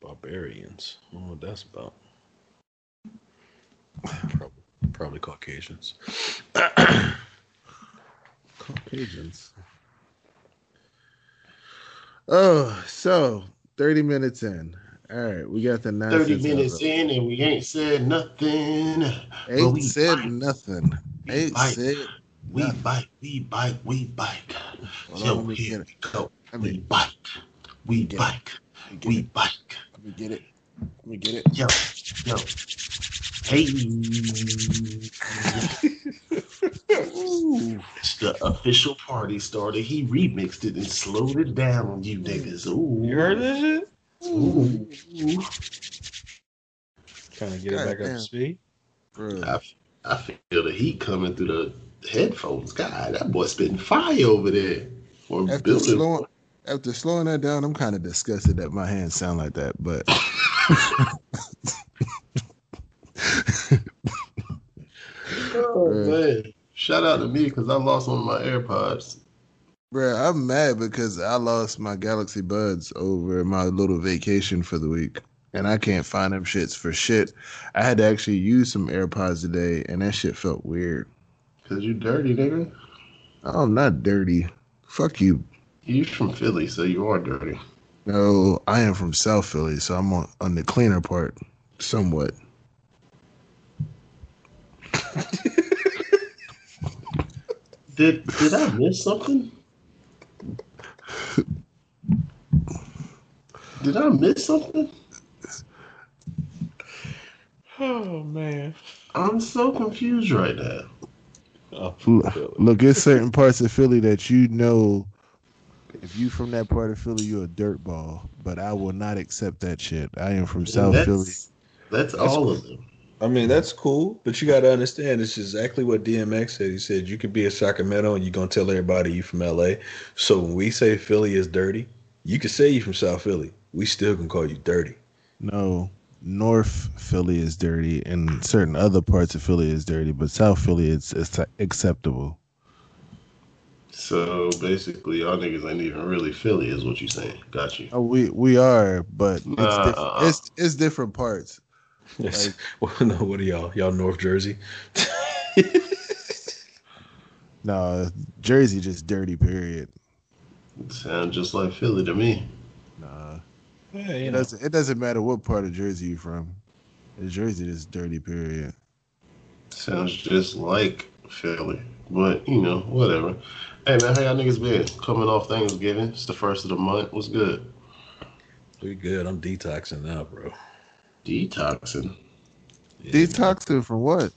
Barbarians. I don't know what that's about. Probably, probably Caucasians. Caucasians. Oh, so 30 minutes in. All right, we got the nonsense. 30 minutes in and we ain't said nothing. Ain't we said bite. nothing. We Ain't bite. said We nothing. bite, we bite, we bite. Hold Yo, on, let me here get we go. Let We bite. We bite. let me get We bite. Let me get it. Let me get it. Yo, yo. Hey. Ooh. It's the official party starter. He remixed it and slowed it down on you niggas. Ooh. You heard this shit? Ooh. Trying to get it back up to speed. Bro. I, I feel the heat coming through the headphones. God, that boy spitting fire over there. Or After building. slowing, after slowing that down, I'm kind of disgusted that my hands sound like that. But Oh man! Shout out to me because I lost one of my AirPods. bro, I'm mad because I lost my Galaxy Buds over my little vacation for the week, and I can't find them shits for shit. I had to actually use some AirPods today, and that shit felt weird. Cause you dirty nigga. Oh, I'm not dirty. Fuck you. You from Philly, so you are dirty. No, I am from South Philly, so I'm on, on the cleaner part, somewhat. Did did I miss something? Did I miss something? Oh man. I'm so confused right now. Oh, Look, Philly. look, it's certain parts of Philly that you know. If you from that part of Philly, you're a dirtball. But I will not accept that shit. I am from South that's, Philly. That's all of them. I mean, that's cool, but you got to understand it's exactly what DMX said. He said you could be a Sacramento and you're gonna tell everybody you from LA. So when we say Philly is dirty, you can say you from South Philly. We still can call you dirty. No, North Philly is dirty, and certain other parts of Philly is dirty, but South Philly is, is acceptable. So basically, y'all niggas ain't even really Philly, is what you saying. Got you. Oh, we we are, but it's Nah. different. Uh-uh. It's it's different parts. Yes. well, no, what are y'all? Y'all North Jersey? No, Jersey just dirty. Period. Sound just like Philly to me. Nah, Yeah, it know. doesn't. It doesn't matter what part of Jersey you're from. It's Jersey just dirty. Period. Sounds just like Philly. But, you know, whatever. Hey, man, how y'all niggas been? Coming off Thanksgiving. It's the first of the month. What's good? We good. I'm detoxing now, bro. Detoxing. Yeah, Detoxing from what?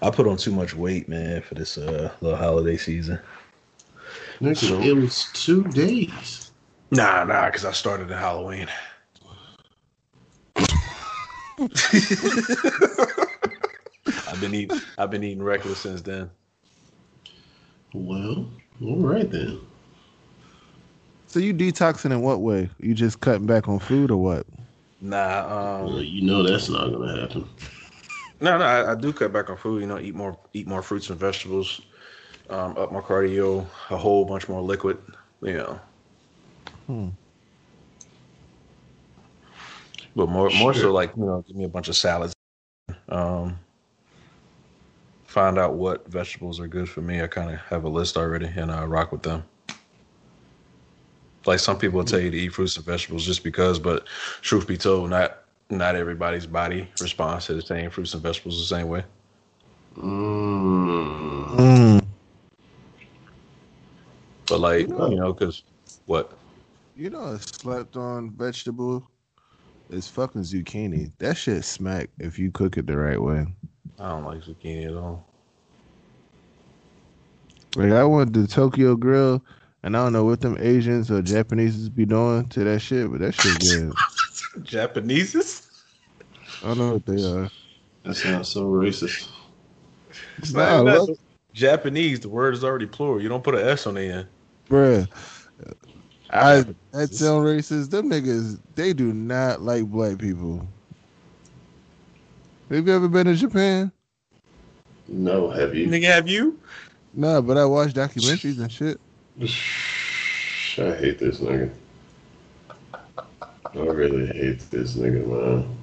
I put on too much weight, man, for this uh little holiday season. Nigga, So- it was two days. Nah, nah, because I started at Halloween. I've been eating. I've been eating reckless since then. Well, all right then. So you detoxing in what way? You just cutting back on food or what? Nah, Well, um, you know that's not gonna happen. no, no, I, I do cut back on food. You know, eat more, eat more fruits and vegetables. Um, up my cardio, a whole bunch more liquid. You know, Hmm. but more, more so like you know, give me a bunch of salads. Um, find out what vegetables are good for me. I kind of have a list already, and I rock with them. Like some people will tell you to eat fruits and vegetables just because, but truth be told, not not everybody's body responds to the same fruits and vegetables the same way. Mm. Mm. But like You know- you know, because what? You know, a slept on vegetable is fucking zucchini. That shit smack if you cook it the right way. I don't like zucchini at all. Like I went to Tokyo Grill, and I don't know what them Asians or Japanese be doing to that shit, but that shit good. Japaneses? I don't know what they are. That sounds so racist. It's Nah, not even Japanese. The word is already plural. You don't put an S on the end. Bruh. I that sound racist. Them niggas, they do not like black people. Have you ever been to Japan? No, have you? Nigga, have you? Nah, but I watch documentaries and shit. I hate this nigga. I really hate this nigga, man.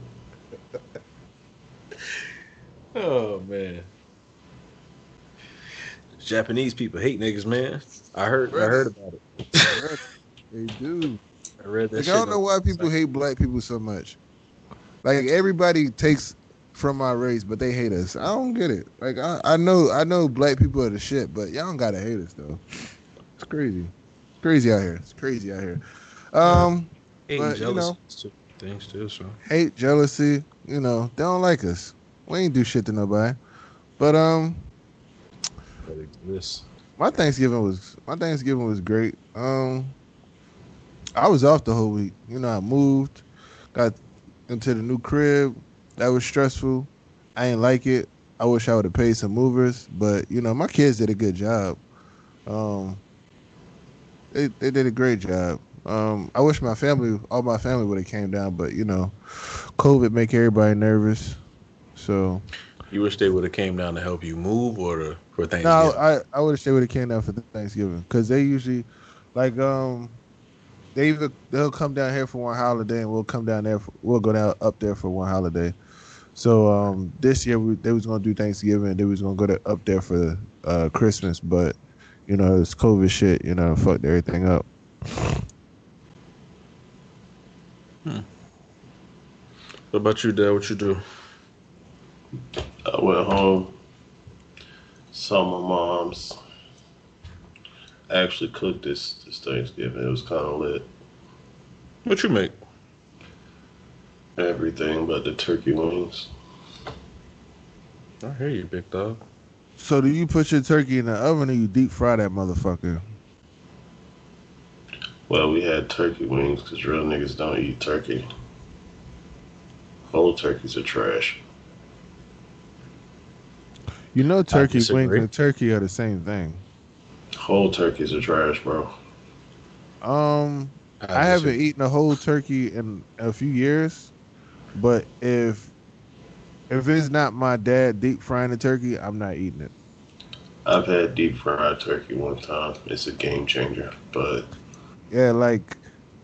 Oh man. Japanese people hate niggas, man. I heard. I heard about it. They do. I read that. Like, shit I don't know why people hate black people so much. Like everybody takes from my race, but they hate us. I don't get it. Like I, I know I know black people are the shit, but y'all don't gotta hate us though. It's crazy. It's crazy out here. It's crazy out here. Um Hate but, you jealousy know. things too. So hate, jealousy, you know, they don't like us. We ain't do shit to nobody. But um that exists. my Thanksgiving was my Thanksgiving was great. Um, I was off the whole week. You know, I moved, got into the new crib. That was stressful. I ain't like it. I wish I would have paid some movers, but you know, my kids did a good job. Um, they they did a great job. Um, I wish my family, all my family, would have came down, but you know, COVID make everybody nervous. So You wish they would have came down to help you move or to, for no, Thanksgiving. I I wish they would have came down for Thanksgiving because they usually like um they either they'll come down here for one holiday and we'll come down there for, we'll go down up there for one holiday. So um this year we, they was gonna do Thanksgiving and they was gonna go to, up there for uh Christmas, but you know it's COVID shit, you know fucked everything up. What about you, Dad? What you do? I went home, saw my mom's. I actually cooked this this Thanksgiving. It was kind of lit. What you make? Everything but the turkey wings. I hear you, big dog. So do you put your turkey in the oven or you deep fry that motherfucker? Well, we had turkey wings because real niggas don't eat turkey. Whole turkeys are trash. You know turkey wings and turkey are the same thing. Whole turkeys are trash, bro. Um I haven't eaten a whole turkey in a few years, but if if it's not my dad deep frying the turkey, I'm not eating it. I've had deep fried turkey one time. It's a game changer, but Yeah, like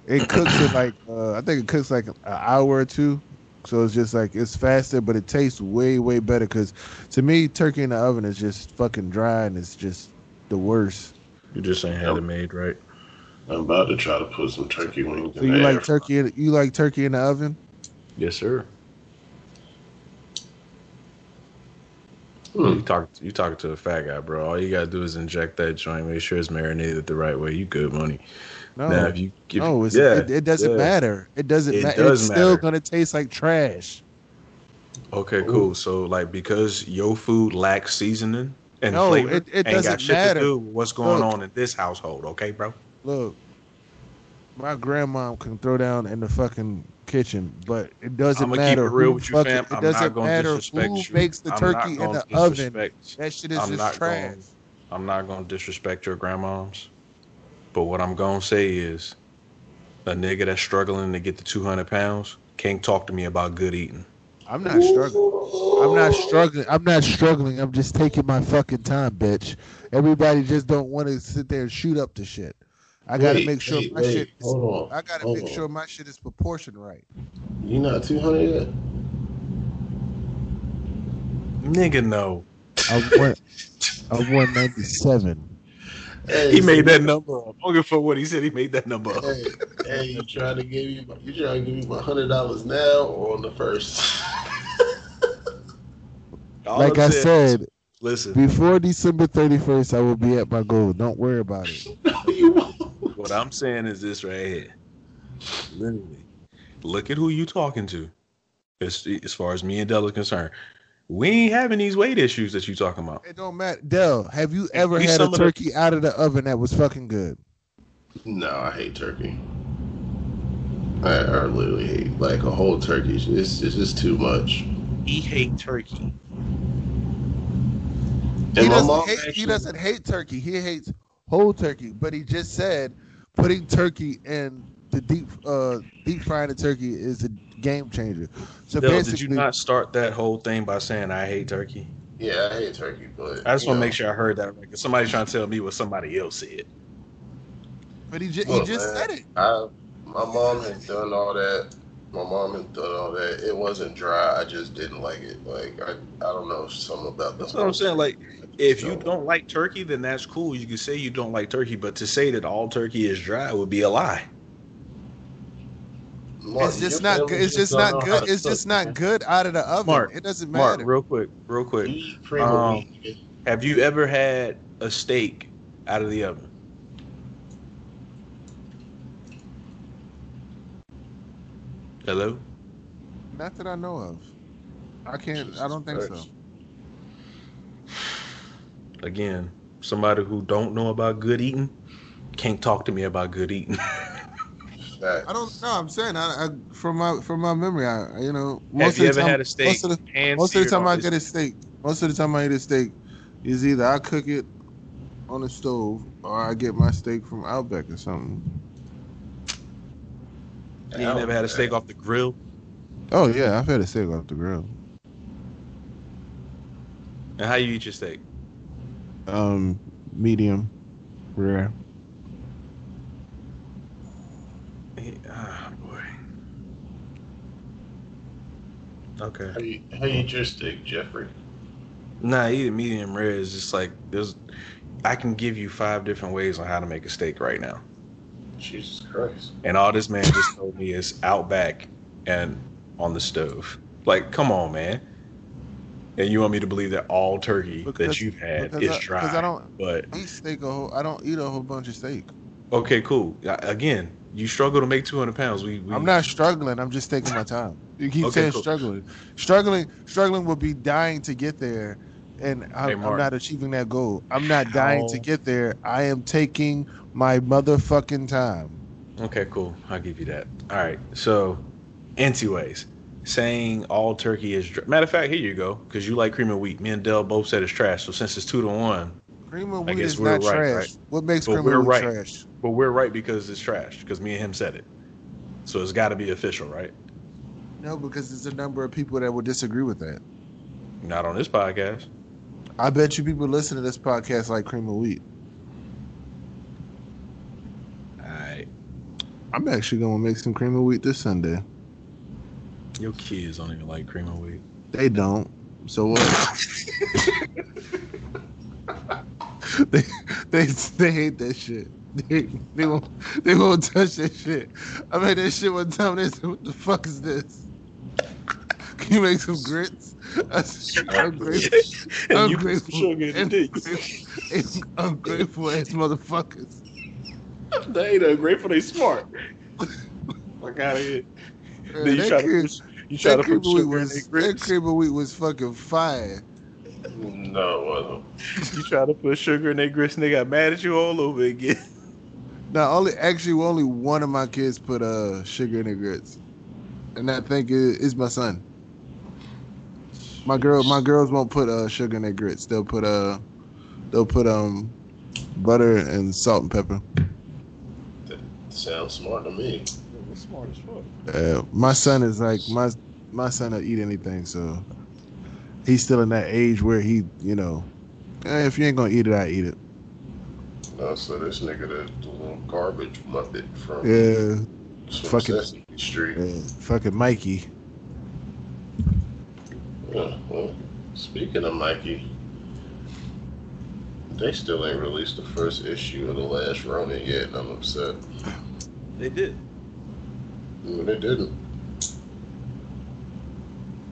it cooks it like uh, I think it cooks like an hour or two, so it's just like it's faster, but it tastes way way better. Because to me, turkey in the oven is just fucking dry and it's just the worst. You just ain't had it made right. I'm about to try to put some turkey wings So in you the like air turkey? in- You like turkey in the oven? Yes, sir. Hmm. You talk. You talking to a fat guy, bro. All you gotta do is inject that joint. Make sure it's marinated the right way. You good money. No, Now, if you give, no, it's, yeah, it, it doesn't yeah. matter. It doesn't It matter. does It's still gonna taste like trash. Okay, cool. So like because your food lacks seasoning and No, flavor, it- it ain't doesn't got shit matter. to do with what's going Look. on in this household. Okay, bro. Look, my grandma can throw down in the fucking kitchen, but it doesn't I'm gonna matter. keep it real with you, fam. It I'm doesn't not gonna matter disrespect who you. makes the I'm turkey in the oven. That shit is I'm just trash. gonna- I'm not gonna disrespect your grandmoms, but what I'm gonna say is, a nigga that's struggling to get to 200 pounds can't talk to me about good eating. I'm not struggling. I'm not struggling. I'm not struggling. I'm just taking my fucking time, bitch. Everybody just don't want to sit there and shoot up the shit. I gotta make sure wait, my wait. shit. Is, Hold on. I gotta hold make on. sure my shit is proportioned right. You not 200 yet? Nigga, no. I'm one. I'm 197. Hey, He so- made that number up. I don't give what he said. He made that number up. Hey, hey, you trying to give me? You trying to give me my hundred dollars now or on the first? Like I'm I saying- said, listen. before December 31st, I will be at my goal. Don't worry about it. no, you won't. What I'm saying is this right here. Literally, look at who you talking to. As, as far as me and Del is concerned, we ain't having these weight issues that you talking about. It don't matter. Del, have you ever Be had a some of turkey out of the oven that was fucking good? No, I hate turkey. I, I literally hate like a whole turkey. It's, it's just too much. He hate turkey. And he my doesn't mom hate. He doesn't hate turkey. He hates whole turkey. But he just said putting turkey in the deep uh deep frying the turkey is a game changer. So Del, basically, did you not start that whole thing by saying I hate turkey? Yeah, I hate turkey, but I just you want to make sure I heard that right. 'cause somebody's trying to tell me what somebody else said. But he, ju- he just man, said it. I my mom has done all that. My mom had done all that. It wasn't dry. I just didn't like it. Like I, I don't know something about the. That's what I'm saying. Like, if you don't like turkey, then that's cool. You can say you don't like turkey, but to say that all turkey is dry would be a lie. Mark, It's just not good. It's just don't know not how good. to It's just not man. good out of the oven. Mark, it doesn't matter. Mark, matter. real quick, real quick. eat cream of Um. Have you ever had a steak out of the oven? Hello. Not that I know of. I can't. I don't think so. Jesus Again, somebody who don't know about good eating can't talk to me about good eating. I don't know. I'm saying I, I from my from my memory. I you know Have most you of the ever time, had a steak? Most of the, and most of the time I get a steak. Most of the time I eat a steak is either I cook it on the stove or I get my steak from Outback or something. You ain't never had a steak off the grill? Oh yeah, I've had a steak off the grill. And how you eat your steak? Um, medium, rare. Ah, boy. Okay. How you, how you eat your steak, Jeffrey? Nah, eating medium rare is just like there's. I can give you five different ways on how to make a steak right now, Jesus Christ. and all this man just told me is out back and on the stove. Like, come on, man. And you want me to believe that all turkey that you've had is I- dry? because I don't- But eat steak a whole. I don't eat a whole bunch of steak. okay, cool. Again, you struggle to make 200 pounds. We, we I'm not struggling. I'm just taking my time. You keep Okay, saying cool. struggling. Struggling, struggling will be dying to get there, and I'm, Hey, I'm not achieving that goal. I'm not dying to get there. I am taking my motherfucking time. Okay, cool. I'll give you that. All right. So, anyways, saying all turkey is dr- matter of fact. Here you go, because you like cream of wheat. Me and Del both said it's trash. So since it's two to one, Cream of wheat is not right, trash. right? What makes But cream of wheat right. trash? but we're right because it's trash. Because me and him said it. So it's got to be official, right? No, because there's a number of people that will disagree with that. Not on this podcast. I bet you people listen to this podcast like cream of wheat. All right. I'm actually gonna make some cream of wheat this Sunday. Your kids don't even like cream of wheat. They don't. So what? they, they they hate that shit. They they won't they won't touch that shit. I made that shit one time. They said, "What the fuck is this? Can you make some grits?" I said, I'm grateful. and I'm you put some grateful. sugar in the ungrateful ass motherfuckers. they ain't ungrateful. They smart. Fuck out of here. Man, Then you try to cream- put, you try to that cream put of wheat sugar in was their that grits. cream of wheat was fucking fire. No, it wasn't. You try to put sugar in their grits and they got mad at you all over again. Now, only actually, only one of my kids put uh sugar in their grits, and I think it is my son. My girl, my girls won't put uh sugar in their grits. They'll put uh, they'll put um, butter and salt and pepper. That sounds smart to me. Smart as fuck. Uh, my son is like my my son will eat anything, so he's still in that age where he, you know, eh, if you ain't gonna eat it, I eat it. No, so this nigga, the, the little garbage muppet from, Yeah, from fucking- Sesame Street. yeah, fucking Mikey. Yeah, well, speaking of Mikey, they still ain't released the first issue of the last Ronin yet, and I'm upset. They did. Mm, They didn't.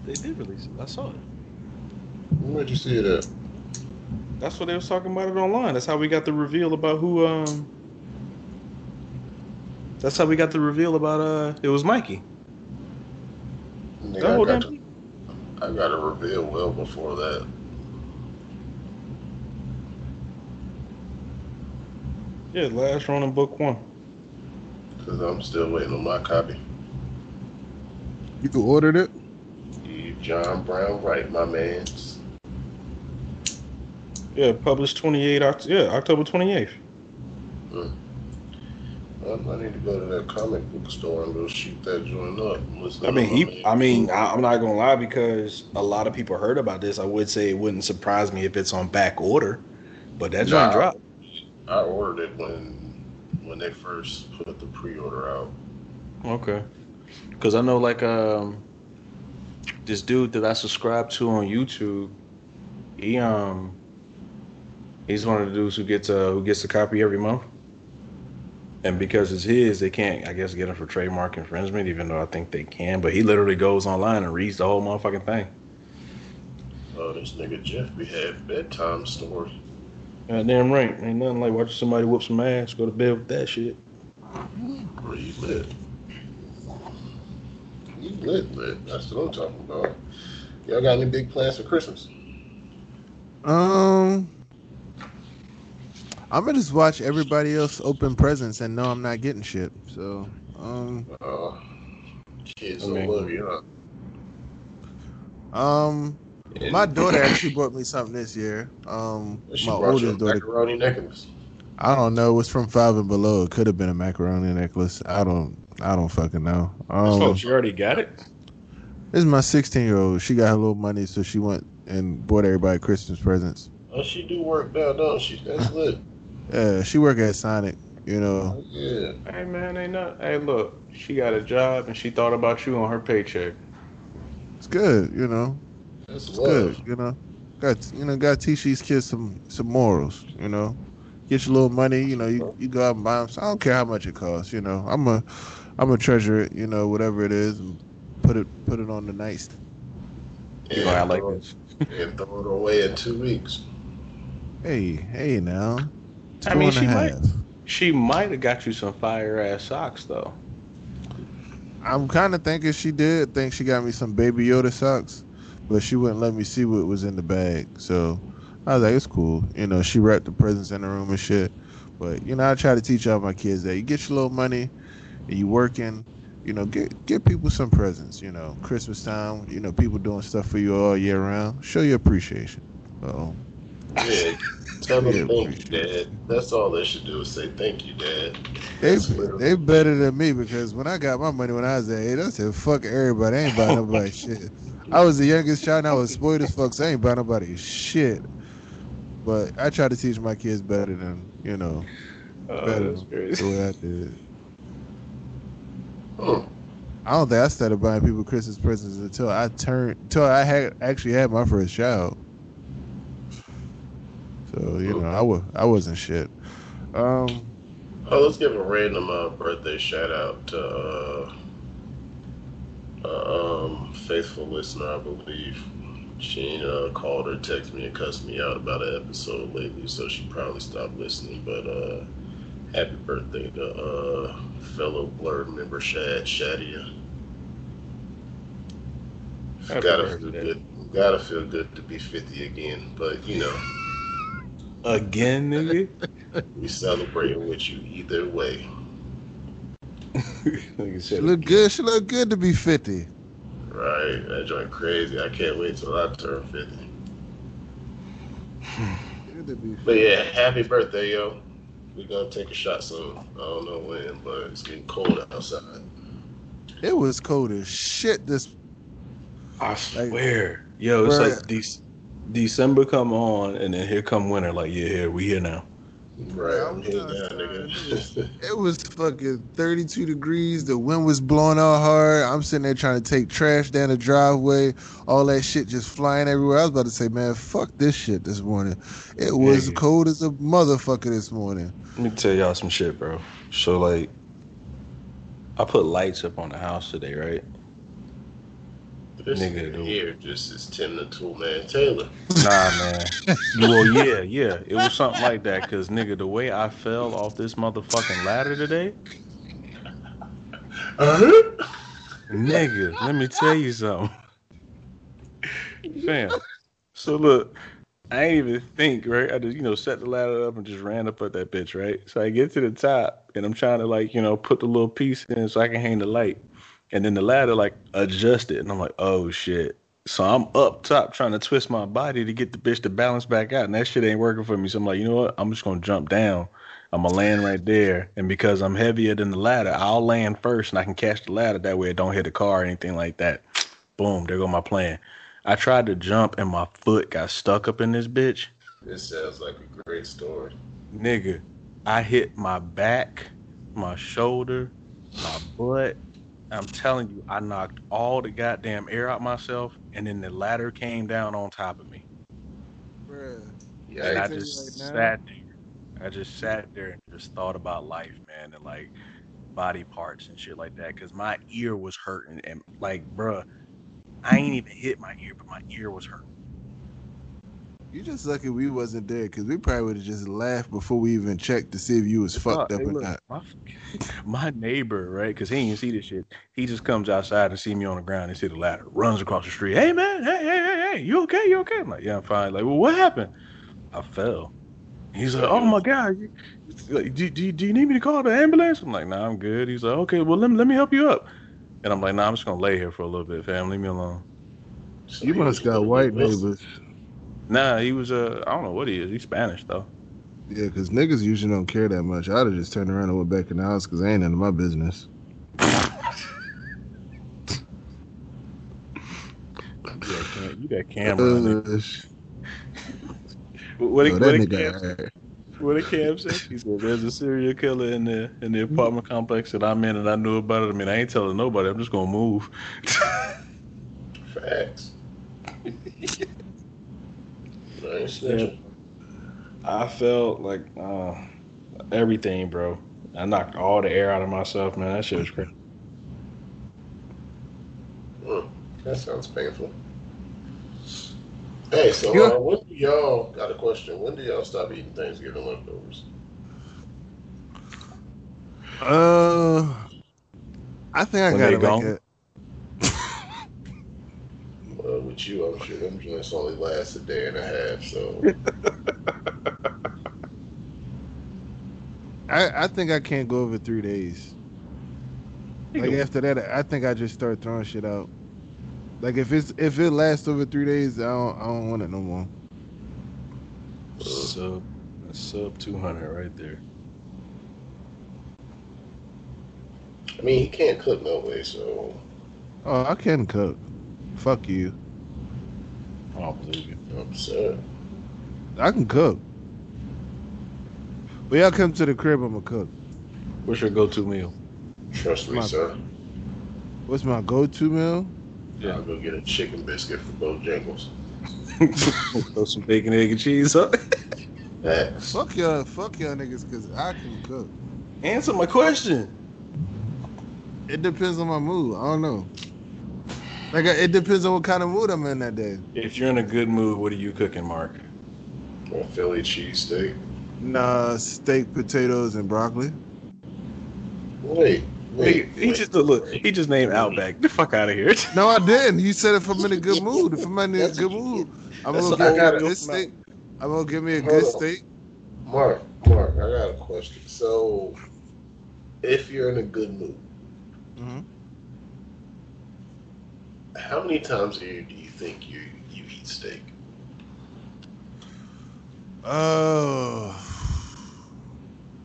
They did release it. I saw it. Where'd you see it at? That's what they was talking about it online. That's how we got the reveal about who. um That's how we got the reveal about. uh It was Mikey. Nigga, The I, got damn to, I got a reveal well before that. Yeah, last run in book one. Because I'm still waiting on my copy. You can order it? You John Brown right, my man. Yeah, published twenty eight. Yeah, October twenty eighth. Hmm. Well, I need to go to that comic book store and go shoot that joint up. I mean, he. man. I mean, I, I'm not gonna lie because a lot of people heard about this. I would say it wouldn't surprise me if it's on back order, but that joint Nah. dropped. I ordered it when when they first put the pre-order out. Okay. Because I know, like, um, this dude that I subscribe to on YouTube, he um, he's one of the dudes who gets uh who gets a copy every month. And because it's his, they can't, I guess, get him for trademark infringement, even though I think they can. But he literally goes online and reads the whole motherfucking thing. Oh, this nigga Jeff we having bedtime stories. damn right. Ain't nothing like watching somebody whoop some ass, go to bed with that shit. Where you lit? Lit, lit. That's what I'm talking about. Y'all got any big plans for Christmas? Um, I'm gonna just watch everybody else open presents and know I'm not getting shit. So, um, Uh, kids I don't mean- love you, huh? um, And my daughter actually bought me something this year. Um, she my brought you a oldest daughter. macaroni necklace. I don't know. It was from Five and Below. It could have been a macaroni necklace. I don't. I don't fucking know. Um, oh, she already got it? this is my 16 year old. She got her little money, so she went and bought everybody Christmas presents. Oh, she do work now, don't she? That's lit. Yeah, she work at Sonic. You know. Oh, yeah. Hey man, ain't not. Hey, look, she got a job and she thought about you on her paycheck. It's good. You know. That's It's love. good. You know. Got you know. Got to teach these kids some some morals. You know. Get your little money. You know. You, you go out and buy them. I don't care how much it costs. You know. I'm a I'm gonna treasure it. You know. Whatever it is, and put it put it on the nice. You know, I like throw, this. and throw it away in two weeks. Hey, hey now. I mean, she might- half. She might have got you some fire ass socks though. I'm kind of thinking she did. Think she got me some Baby Yoda socks, but she wouldn't let me see what was in the bag. So I was like, it's cool. You know, she wrapped the presents in the room and shit. But you know, I try to teach all my kids that you get your little money, and you working. You know, get get people some presents. You know, Christmas time. You know, people doing stuff for you all year round. Show your appreciation. Oh, Yeah. Tell Yeah, thank you, Dad. That's all they should do is say thank you, Dad. they That's literally- they better than me because when I got my money when I was that age, I said fuck everybody. I ain't buy nobody shit. I was the youngest child and I was spoiled as fuck, so I ain't buy nobody shit. But I try to teach my kids better than you know Oh, better that's the way I did. I don't think I started buying people Christmas presents until I turned until I had actually had my first child. So you know I was I wasn't shit. Um, Oh, let's give a random uh, birthday shout out to uh, um, faithful listener, I believe. She uh, called or texted me and cussed me out about an episode lately, so she probably stopped listening. But uh, happy birthday to uh, fellow Blurred member Shad Shadia. Happy gotta birthday. feel good. Gotta feel good to be 50 again, but you know Again, nigga. we celebrating with you either way. Nigga she said look good. She look good to be fifty. Right, that joint crazy. I can't wait till I turn 50. Good to be But yeah, happy birthday, yo. We're gonna take a shot soon. I don't know when, but it's getting cold outside. It was cold as shit this I swear, yo, it's Bruh. like De- December come on, and then here come winter. Like, yeah, here we here now. Right, I I'm was heading outside. down, nigga. It was fucking 32 degrees. The wind was blowing out hard. I'm sitting there trying to take trash down the driveway. All that shit just flying everywhere. I was about to say, man, fuck this shit this morning. It was Nigga. cold as a motherfucker this morning. Let me tell y'all some shit, bro. So like, I put lights up on the house today, right? This Nigga, dude. here just is Tim the Tool Man Taylor. Nah, man. well, yeah, yeah. It was something like that. Cause nigga, the way I fell off this motherfucking ladder today, Uh-huh. nigga, let me tell you something. Fam. So look, I ain't even think, right? I just, you know, set the ladder up and just ran up at that bitch, right? So I get to the top and I'm trying to like, you know, put the little piece in so I can hang the light. And then the ladder like adjusted and I'm like, oh shit. So I'm up top trying to twist my body to get the bitch to balance back out, and that shit ain't working for me. So I'm like, you know what? I'm just gonna jump down. I'm gonna land right there, and because I'm heavier than the ladder, I'll land first, and I can catch the ladder. That way, it don't hit the car or anything like that. Boom, there go my plan. I tried to jump, and my foot got stuck up in this bitch. This sounds like a great story. Nigga, I hit my back, my shoulder, my butt. I'm telling you, I knocked all the goddamn air out myself, and then the ladder came down on top of me. Bruh. and I I just right sat there. I just sat there and just thought about life, man, and like body parts and shit like that. Cause my ear was hurting, and like, bruh, I ain't even hit my ear, but my ear was hurting. You just lucky we wasn't there because we probably would have just laughed before we even checked to see if you was fucked Oh, up hey, or look, not. My, my neighbor, right? Because he ain't see this shit. He just comes outside and see me on the ground and see the ladder, runs across the street. Hey man, hey hey hey hey, you okay? You okay? I'm like, yeah, I'm fine. Like, well, what happened? I fell. He's like, oh my god, you- like, do, do, do you need me to call the ambulance? I'm like, nah, I'm good. He's like, okay, well let me let me help you up. And I'm like, nah, I'm just gonna lay here for a little bit, fam. Leave me alone. So You must got white Wilson. neighbors. Nah, he was uh, I don't know what he is. He's Spanish though. Yeah, because niggas usually don't care that much. I'd have just turned around and went back in the house because ain't none of my business. You got, cam- camera. Uh, sh- What did, oh, what did Cam alright. What did Cam say? He said, "There's a serial killer in the in the apartment complex that I'm in, and I knew about it. I mean, I ain't telling nobody. I'm just gonna move." Facts. I ain't snitching. I felt like uh, everything, bro. I knocked all the air out of myself, man. That shit was crazy. Mm, that sounds painful. Hey, so Yeah. uh, when do y'all got a question? When do y'all stop eating Thanksgiving leftovers? Uh, I think I When got they it gone? a, Well, with you, I'm sure them joints only last a day and a half. So I, I think I can't go over three days. Like after that, I think I just start throwing shit out. Like if it's if it lasts over three days, I don't I don't want it no more. sub sub two hundred right there. I mean, he can't cook no way. So Oh, I can cook. Fuck you. I don't believe you. I'm sad. I can cook. When y'all come to the crib, I'ma cook. What's your go-to meal? Trust me, My- sir. What's my go-to meal? Yeah. I'll go get a chicken biscuit for Bojangles. Throw some bacon, egg, and cheese up. Facts. Fuck y'all, fuck y'all niggas, cause I can cook. Answer my question. It depends on my mood. I don't know. Like it depends on what kind of mood I'm in that day. If you're in a good mood, what are you cooking, Mark? Well, Philly cheesesteak. Nah, steak, potatoes, and broccoli. Wait, wait. he wait, just look. wait. He just named Outback. Get the fuck out of here. No, I didn't. You said if I'm in a good mood. If I'm in a good mood, I'm gonna what give me a gotta- good steak. I'm gonna give me a Hold good on. steak. Mark, Mark, I got a question. So, if you're in a good mood, Mhm. How many times a year do you think you you eat steak? Oh,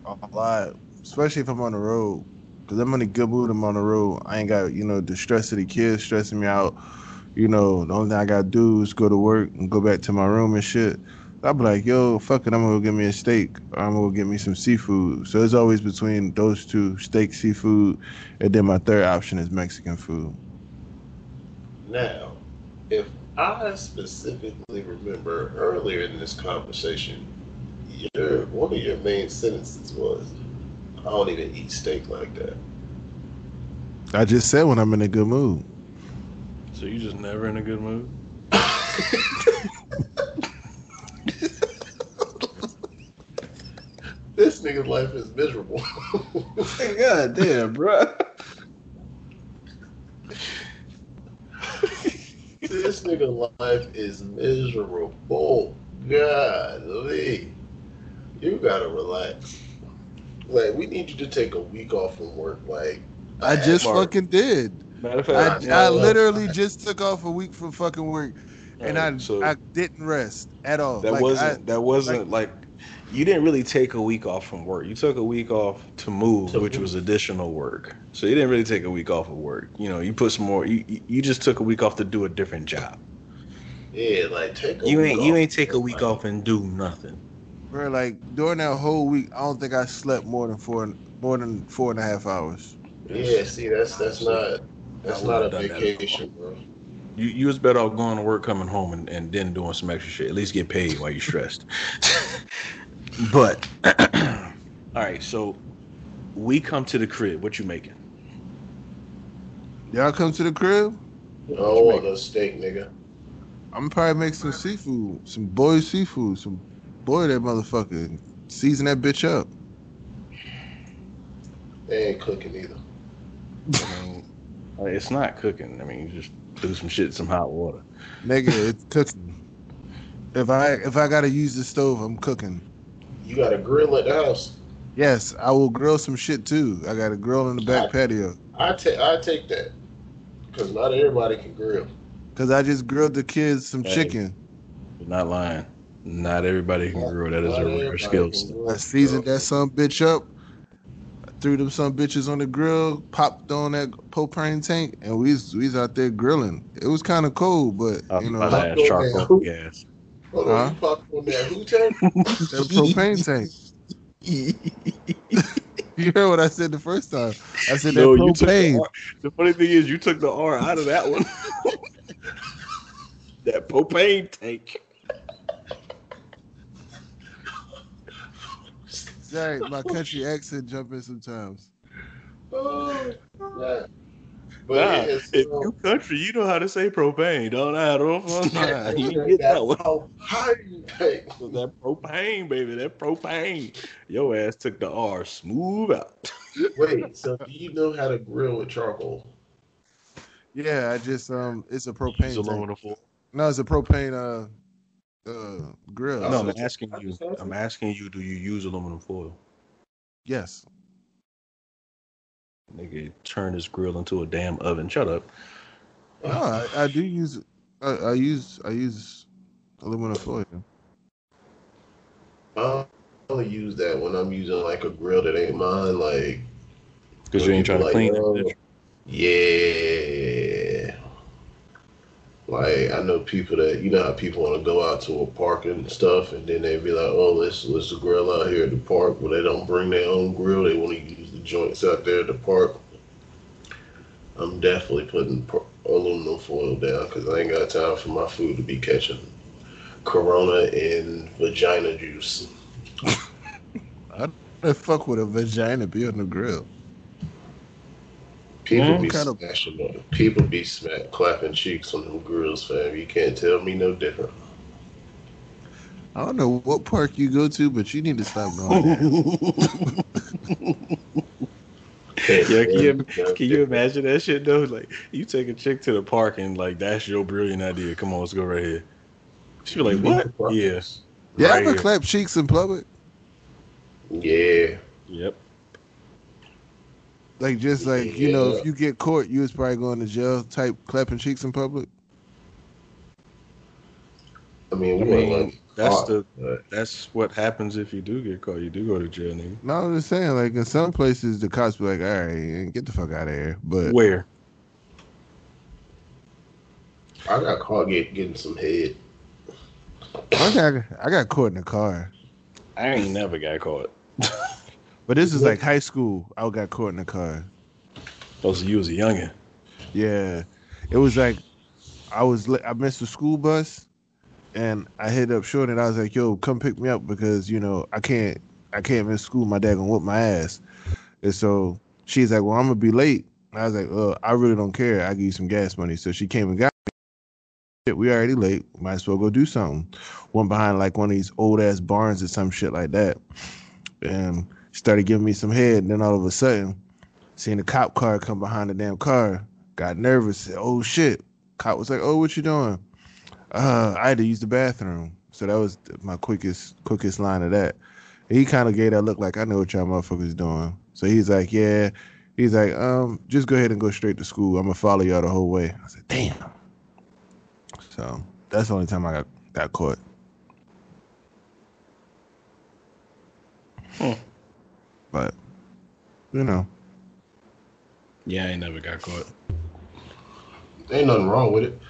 a lot. Especially if I'm on the road, cause I'm in a good mood. I'm on the road. I ain't got you know the stress of the kids stressing me out. You know, the only thing I gotta do is go to work and go back to my room and shit. I'll be like, yo, fuck it, I'm gonna go get me a steak. Or I'm gonna go get me some seafood. So it's always between those two, steak, seafood, and then my third option is Mexican food. Now, if I specifically remember earlier in this conversation, your one of your main sentences was, "I don't even eat steak like that." I just said when I'm in a good mood. So you just never in a good mood? this nigga's life is miserable. God damn, bro. This nigga life is miserable. Golly. You gotta relax. Like, we need you to take a week off from work. Like, I just Mark. fucking did. Matter of I, fact, I uh, literally just took off a week from fucking work, and I so I didn't rest at all. that Like, wasn't I, that wasn't like, you didn't really take a week off from work. You took a week off to move, To which move. was additional work. So you didn't really take a week off of work. You know, you put some more. You you- you just took a week off to do a different job. yeah, like, take a You week ain't you ain't take a week work. off and do nothing. bro, like during that whole week, I don't think I slept more than four more than four and a half hours. Yeah, see, that's that's not that's not a would've done that as vacation, bro. You you was better off going to work, coming home, and, and then doing some extra shit. At least get paid while you're stressed. but all right, so we come to the crib. What you making? Y'all come to the crib. I don't want no steak, nigga. I'm probably make some seafood, some boiled seafood, some boil that motherfucker, season that bitch up. They ain't cooking either. I mean, it's not cooking. I mean, you just do some shit, in some hot water. Nigga, it's cooking. If I if I gotta use the stove, I'm cooking. You got a grill at the house. Yes, I will grill some shit too. I got a grill in the back patio. I take I take that because not everybody can grill. Cause I just grilled the kids some Hey. chicken. You're not lying. Not everybody can grill. That is a rare skill can I seasoned that some bitch up, threw them some bitches on the grill, popped on that propane tank, and we was, we was out there grilling. It was kind of cold, but you know my that last charcoal gas. Hold on, Huh? you popped on that who tank? propane tank. You heard what I said the first time? I said that No, you took the propane. R. The funny thing is, you took the R out of that one. that propane tank. Sorry, my country accent jumping sometimes. Oh, yeah. But Nah, yeah, if so- you country, you know how to say propane, don't I? Don't nah, you that- get that one. how high you take. That propane, baby, that propane. Your ass took the R smooth out. Wait, so do you know how to grill with charcoal? Yeah, I just um, it's a propane. Tank. aluminum foil. No, it's a propane uh, uh grill. No, I'm asking you. I'm asking you. Do you use aluminum foil? Yes. Nigga, turn this grill into a damn oven. Shut up. No, I, I do use. I, I use. I use aluminum foil. I only use that when I'm using like a grill that ain't mine. Like, Because you ain't trying to Like, clean uh, it. yeah. Like I know people that you know how people want to go out to a park and stuff, and then they be like, "Oh, let's let's grill out here at the park," but they don't bring their own grill. They want to use the joints out there at the park. I'm definitely putting aluminum foil down because I ain't got time for my food to be catching Corona and vagina juice. I fuck with a vagina be on the grill. People Mm, be kind of- smashing on People be smack clapping cheeks on them grills, fam. You can't tell me no different. I don't know what park you go to, but you need to stop going there. Can't Yeah, can you, tell me no can you imagine that shit though? Like you take a chick to the park and like that's your brilliant idea. Come on, let's go right here. She be like, what? Yes. Yeah, right I'm gonna clap cheeks in public. Yeah. Yep. Like just like you know, if you get caught, you was probably going to jail. Type clapping cheeks in public. I mean, I mean, like, that's fuck, the but that's what happens if you do get caught. You do go to jail, nigga. No, I'm just saying, like in some places, the cops be like, "All right, get the fuck out of here." But Where? I got caught get, getting some head. I got I got caught in the car. I ain't never got caught. But this is like high school. I got caught in the car. Oh, so you was a youngin. Yeah, it was like I was li- I missed the school bus, and I hit up short and I was like, "Yo, come pick me up because you know I can't I can't miss school. My dad gonna whoop my ass." And so she's like, "Well, I'm gonna be late." And I was like, "Uh, I really don't care. I give you some gas money." So she came and got me. Shit, we already late. Might as well go do something. Went behind like one of these old ass barns or some shit like that, and started giving me some head. And then all of a sudden, seen a cop car come behind the damn car. Got nervous. Said, "Oh shit!" Cop was like, "Oh, what you doing?" Uh, I had to use the bathroom. So that was my quickest quickest line of that. He kind of gave that look like I know what y'all motherfuckers doing. So he's like, "Yeah." He's like, "Um, just go ahead and go straight to school. I'm gonna follow y'all the whole way." I said, "Damn." So that's the only time I got got caught. Hmm. But you know, Yeah, I ain't never got caught. Ain't nothing wrong with it.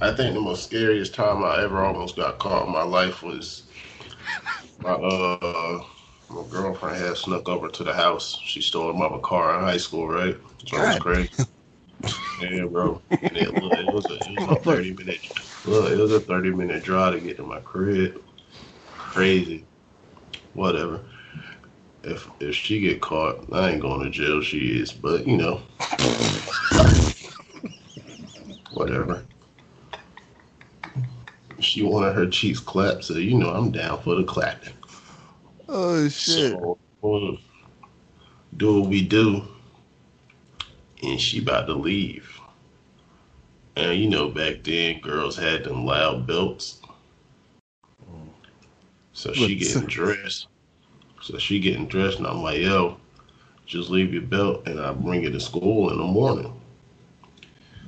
I think the most scariest time I ever almost got caught in my life was my uh My girlfriend had snuck over to the house. She stole my car in high school, right? So it was crazy. yeah, bro. And it, look, it was a it was a thirty minute look, it was a thirty minute drive to get to my crib. Crazy. Whatever. If if she get caught, I ain't going to jail. She is, but you know, whatever. She wanted her cheeks clapped, so you know I'm down for the clapping. Oh shit. So, do what we do, and she about to leave. And you know, back then girls had them loud belts. So she getting dressed. So she getting dressed, and I'm like, yo, just leave your belt, and I bring it to school in the morning.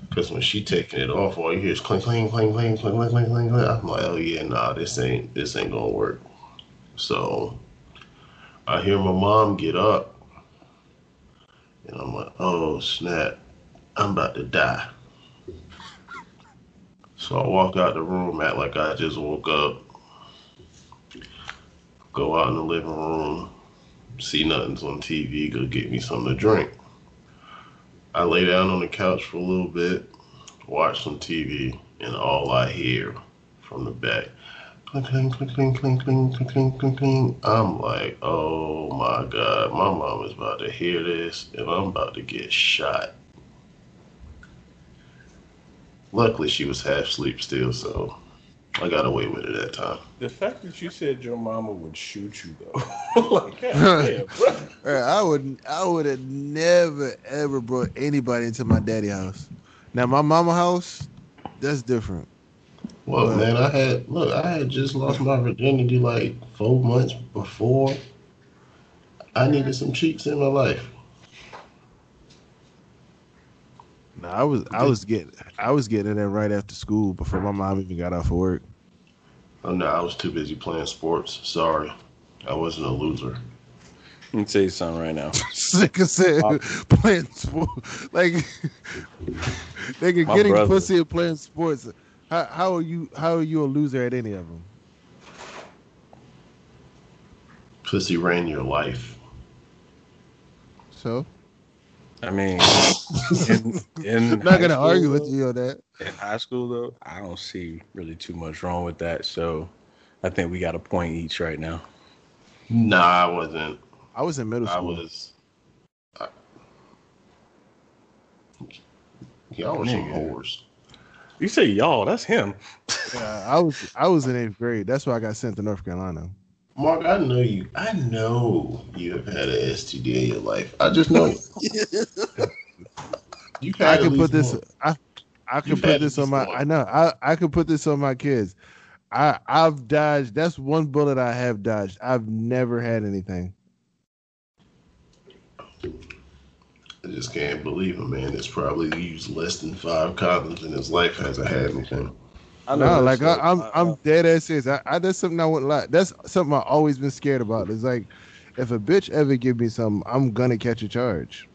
Because when she taking it off, all you hear is clink, clink, clink, clink, clink, clink, clink, clink. I'm like, oh yeah, nah, this ain't this ain't gonna work. So I hear my mom get up, and I'm like, oh snap, I'm about to die. So I walk out the room, act like I just woke up, go out in the living room, see nothing's on TV, go get me something to drink. I lay down on the couch for a little bit, watch some TV, and all I hear from the back clink, clink, clink, clink, clink, clink, clink, clink, clink, clink. I'm like, oh my God, my mom is about to hear this and I'm about to get shot. Luckily, she was half asleep still, so I got away with it that time. The fact that you said your mama would shoot you though, like, God damn, bro. I would I would have never ever brought anybody into my daddy house. Now my mama house, that's different. Well, Right. man, I had look, I had just lost my virginity like four months before. I needed some cheeks in my life. No, I was I was getting I was getting it in right after school before my mom even got off of work. Oh no, I was too busy playing sports. Sorry, I wasn't a loser. Let me tell you something right now. Sick as said My- playing sports, like nigga My getting brother. pussy and playing sports. How how are you how are you a loser at any of them? Pussy ran your life. So I mean, in, in I'm not gonna school, argue with you on that. In high school, though, I don't see really too much wrong with that. So, I think we got a point each right now. Nah, I wasn't. I was in middle school. I school. was. I, y'all were some Nigga. whores. You say y'all, that's him. Yeah, I was I was in eighth grade. That's why I got sent to North Carolina. Mark, I know you. I know you have had an STD in your life. I just know. you I could put this. one. I I could You've put this on my. one. I know. I I could put this on my kids. I I've dodged. That's one bullet I have dodged. I've never had anything. I just can't believe a man that's probably used less than five condoms in his life hasn't had anything. I No, like I, I'm I- I'm dead ass serious. I, I that's something I wouldn't lie. That's something I've always been scared about. It's like if a bitch ever give me something, I'm gonna catch a charge.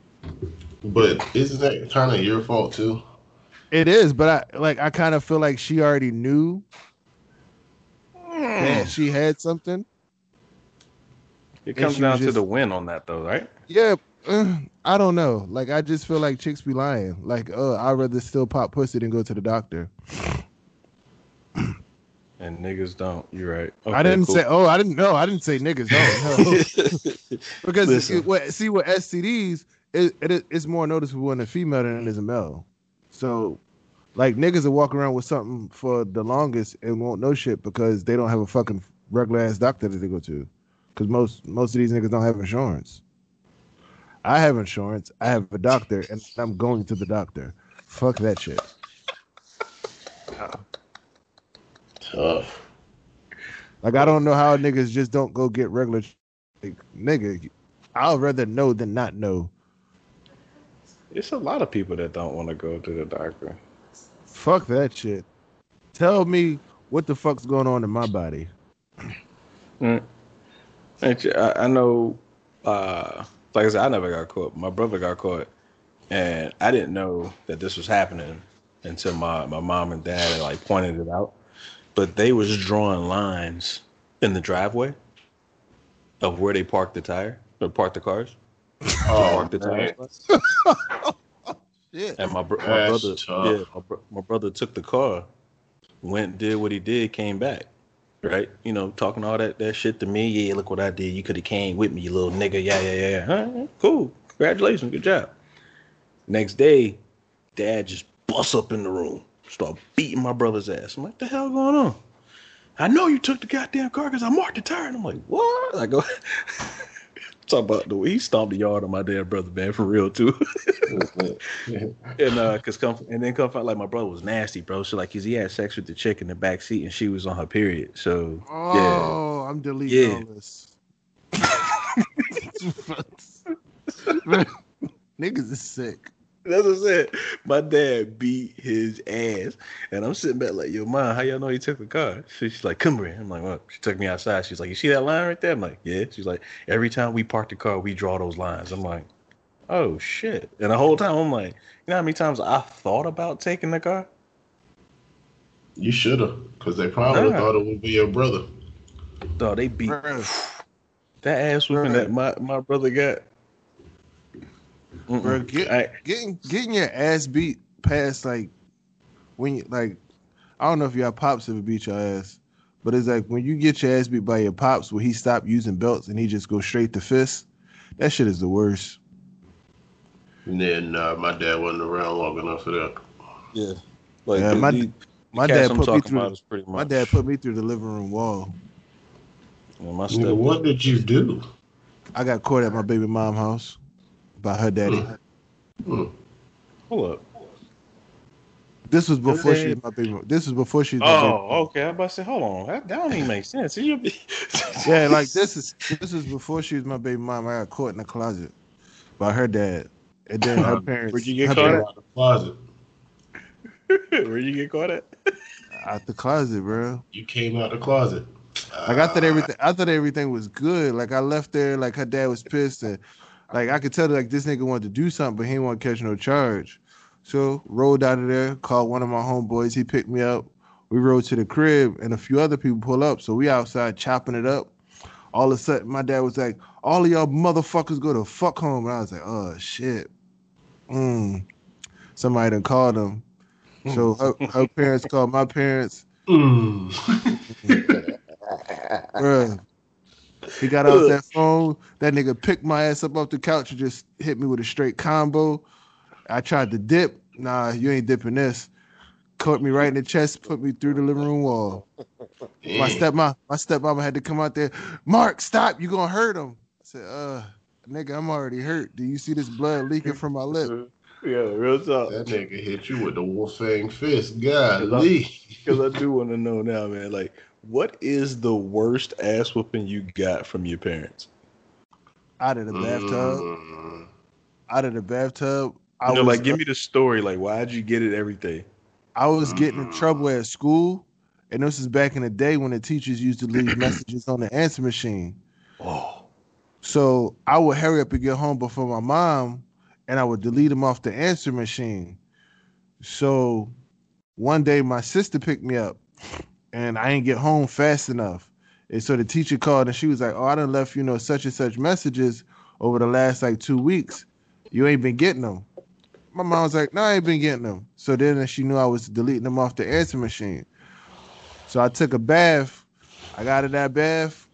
But isn't that kind of your fault too? It is, but I like I kind of feel like she already knew that she had something. it comes down was to the win on that, though, right? Yeah, uh, I don't know. Like I just feel like chicks be lying. Like, oh, I'd rather still pop pussy than go to the doctor. And niggas don't. You're right. I didn't cool. say. Oh, I didn't know. I didn't say niggas. No, no. because Listen. it, what, see, with STDs, it, it it's more noticeable in a female than it is a male. So, like niggas will walk around with something for the longest and won't know shit because they don't have a fucking regular ass doctor that they go to. Because most most of these niggas don't have insurance. I have insurance. I have a doctor, and I'm going to the doctor. Fuck that shit. Tough. Like I don't know how niggas just don't go get regular. Like, nigga, I'd rather know than not know. It's a lot of people that don't want to go to the doctor. Fuck that shit. Tell me what the fuck's going on in my body. Mm. I, I know, uh, like I said, I never got caught. My brother got caught, and I didn't know that this was happening until my, my mom and dad like pointed it out. But they was drawing lines in the driveway, of where they parked the tire or parked the cars. Oh, park the tires. Yeah. And my, bro- my brother, tough. yeah, my, bro- my brother took the car, went did what he did, came back, right? You know, talking all that that shit to me. Yeah, look what I did. You could have came with me, you little nigga. Yeah, yeah, yeah. Huh? Cool. Congratulations. Good job. Next day, dad just busts up in the room, start beating my brother's ass. I'm like, what the hell going on? I know you took the goddamn car because I marked the tire. And I'm like, what? I go. Talk about the way he stomped the yard on my damn brother, man, for real too. And uh, cause come and then come find like my brother was nasty, bro. So like, cause he had sex with the chick in the back seat and she was on her period. So Oh, I'm deleting Yeah. all this. Niggas is sick. That's what I said. My dad beat his ass, and I'm sitting back like, "Yo, mom, how y'all know he took the car?" So she's like, "Come here." I'm like, "What?" She took me outside. She's like, "You see that line right there?" I'm like, "Yeah." She's like, "Every time we park the car, we draw those lines." I'm like, "Oh shit!" And the whole time, I'm like, "You know how many times I thought about taking the car?" You should have, because they probably Nah. thought it would be your brother. Dog, they beat Bruh, that ass whooping that my, my brother got. Mm-mm. bruh, get, I- getting getting your ass beat past like when you like I don't know if y'all pops ever beat your ass, but it's like when you get your ass beat by your pops where he stopped using belts and he just goes straight to fists. That shit is the worst. And then uh, my dad wasn't around long enough for that. yeah, like Yeah, the- my- the- My cats dad I'm put me through. about is pretty much. My dad put me through the living room wall. Yeah, my step. what did you do? I got caught at my baby mom house by her daddy. Hmm. Hold up. This was before she Okay. was my baby. This was before she was my baby. Oh, okay. I about to say, hold on. That, that don't even make sense. You be- Yeah, like this is this is before she was my baby mom. I got caught in the closet by her dad, and then her Um, parents. where'd you get caught parents- Out the closet. Where'd you get caught at? Out the closet, bro. You came out the closet. Like I thought everything. I thought everything was good. Like I left there. Like her dad was pissed, and like I could tell like this nigga wanted to do something, but he didn't want to catch no charge. So rolled out of there. Called one of my homeboys. He picked me up. We rode to the crib, and a few other people pull up. So we outside chopping it up. All of a sudden, my dad was like, "All of y'all motherfuckers go to fuck home." And I was like, "Oh shit." Mm. Somebody done called him. So her, her parents called my parents. Mm. Bruh. He got out that phone. That nigga picked my ass up off the couch and just hit me with a straight combo. I tried to dip. Nah, you ain't dipping this. Caught me right in the chest, put me through the living room wall. My Damn. stepmom, my stepmama had to come out there. Mark, stop! You gonna hurt him? I said, uh, nigga, I'm already hurt. Do you see this blood leaking from my lip? Yeah, real talk. That nigga hit you with the Wolf Fang fist. God, Because I do want to know now, man. Like, what is the worst ass whooping you got from your parents? Out of the bathtub. Mm. Out of the bathtub. I You know, was like, give me the story. Like, why'd you get it? every day? I was getting in trouble at school, and this is back in the day when the teachers used to leave messages on the answer machine. Oh, So I would hurry up and get home before my mom, and I would delete them off the answer machine. So one day my sister picked me up, and I didn't get home fast enough. And so the teacher called, and she was like, "Oh, I done left you know such and such messages over the last like two weeks. You ain't been getting them." My mom was like, "No, I ain't been getting them." So then she knew I was deleting them off the answer machine. So I took a bath. I got in that bath.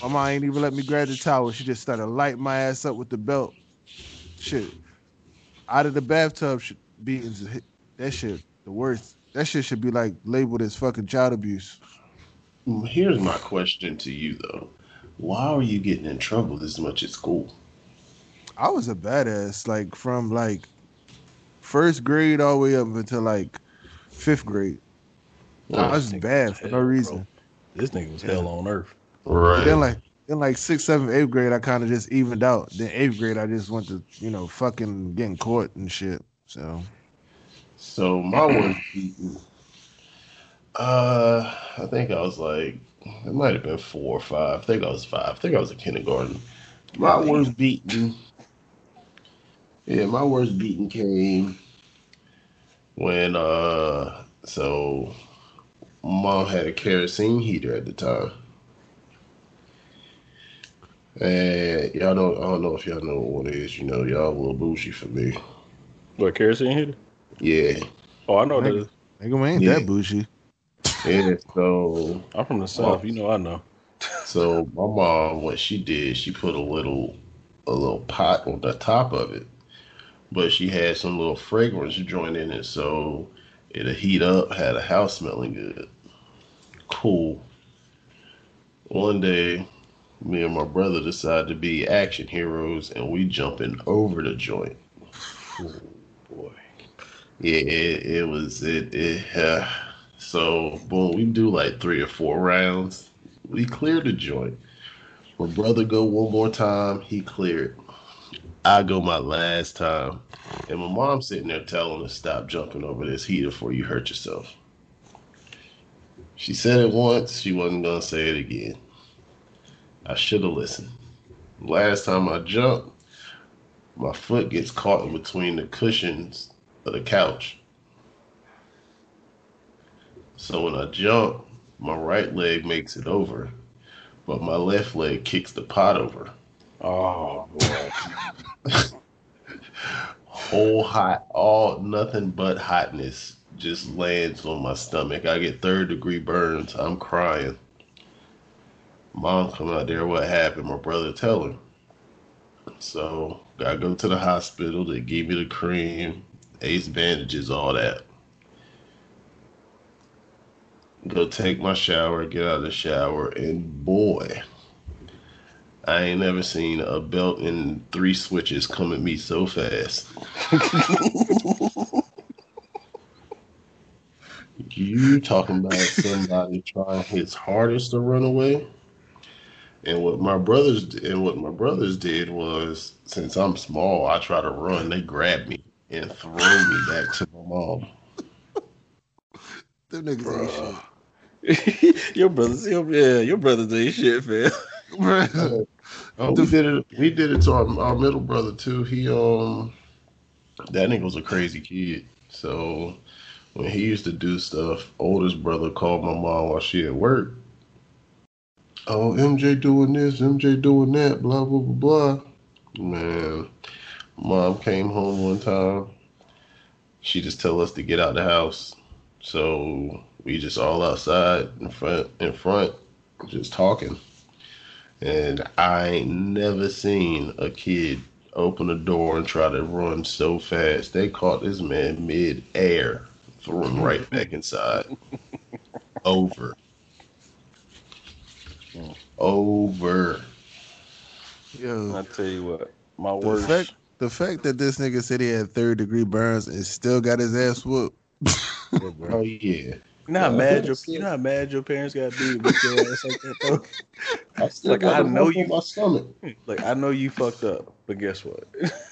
My mom ain't even let me grab the towel. She just started lighting my ass up with the belt. Shit. Out of the bathtub beatings. That shit, the worst. That shit should be like labeled as fucking child abuse. Mm, here's my question to you, though. Why are you getting in trouble this much at school? I was a badass, like from like first grade all the way up until like fifth grade. I was nigga bad was for no hell, bro. reason. this nigga was hell on earth. Right. Then like in like sixth, seventh, eighth grade, I kind of just evened out. Then eighth grade, I just went to you know fucking getting caught and shit. So So my worst beating. Uh, I think I was like, it might have been four or five. I think I was five. I think I was in kindergarten. My worst beating. Yeah, my worst beating came when uh, so mom had a kerosene heater at the time. And y'all know, I don't know if y'all know what it is. You know, y'all a little bougie for me. What kerosene heater? Yeah, Oh, I know Nigga. that. Nigga, we ain't Yeah. that bougie. yeah. So, I'm from the south. You know I know. so my mom, what she did, she put a little, a little pot on the top of it, but she had some little fragrance joint in it, so it'll heat up, had a house smelling good. Cool. One day, me and my brother decided to be action heroes, and we jumping over the joint. Boy. Yeah, it, it was it. it uh, so boom, we do like three or four rounds. We cleared the joint. My brother go one more time. He cleared. I go my last time, and my mom sitting there telling us stop jumping over this heater before you hurt yourself. She said it once. She wasn't gonna say it again. I should have listened. Last time I jumped, my foot gets caught in between the cushions of the couch. So when I jump, my right leg makes it over, but my left leg kicks the pot over. Oh boy. Whole hot, all nothing but hotness just lands on my stomach. I get third degree burns. I'm crying. Mom come out there. What happened? My brother tell him. So gotta go to the hospital. They give me the cream, ace bandages, all that. Go take my shower, get out of the shower, and boy, I ain't never seen a belt and three switches come at me so fast. you talking about somebody trying his hardest to run away? And what my brothers and what my brothers did was, since I'm small, I try to run. They grab me and throw me back to my mom. Them niggas ain't shit. your brothers, your, yeah, your brothers ain't shit, man. Bruh. Oh, we did it. We did it to our, our middle brother too. He um, that nigga was a crazy kid. So when he used to do stuff, oldest brother called my mom while she at work. Oh, MJ doing this, MJ doing that, blah blah blah blah. Man, mom came home one time. She just tell us to get out the house. So we just all outside in front, in front, just talking. And I ain't never seen a kid open a door and try to run so fast. They caught this man mid air, threw him right back inside. Over. Mm. Over. Yo, I tell you what, my the worst. fact, the fact that this nigga said he had third degree burns and still got his ass whooped. Oh yeah. Not Uh, mad your that's you it. know mad your parents got to be to beat your ass like that though. I still Like, got I know you- my stomach. Like I know you fucked up, but guess what?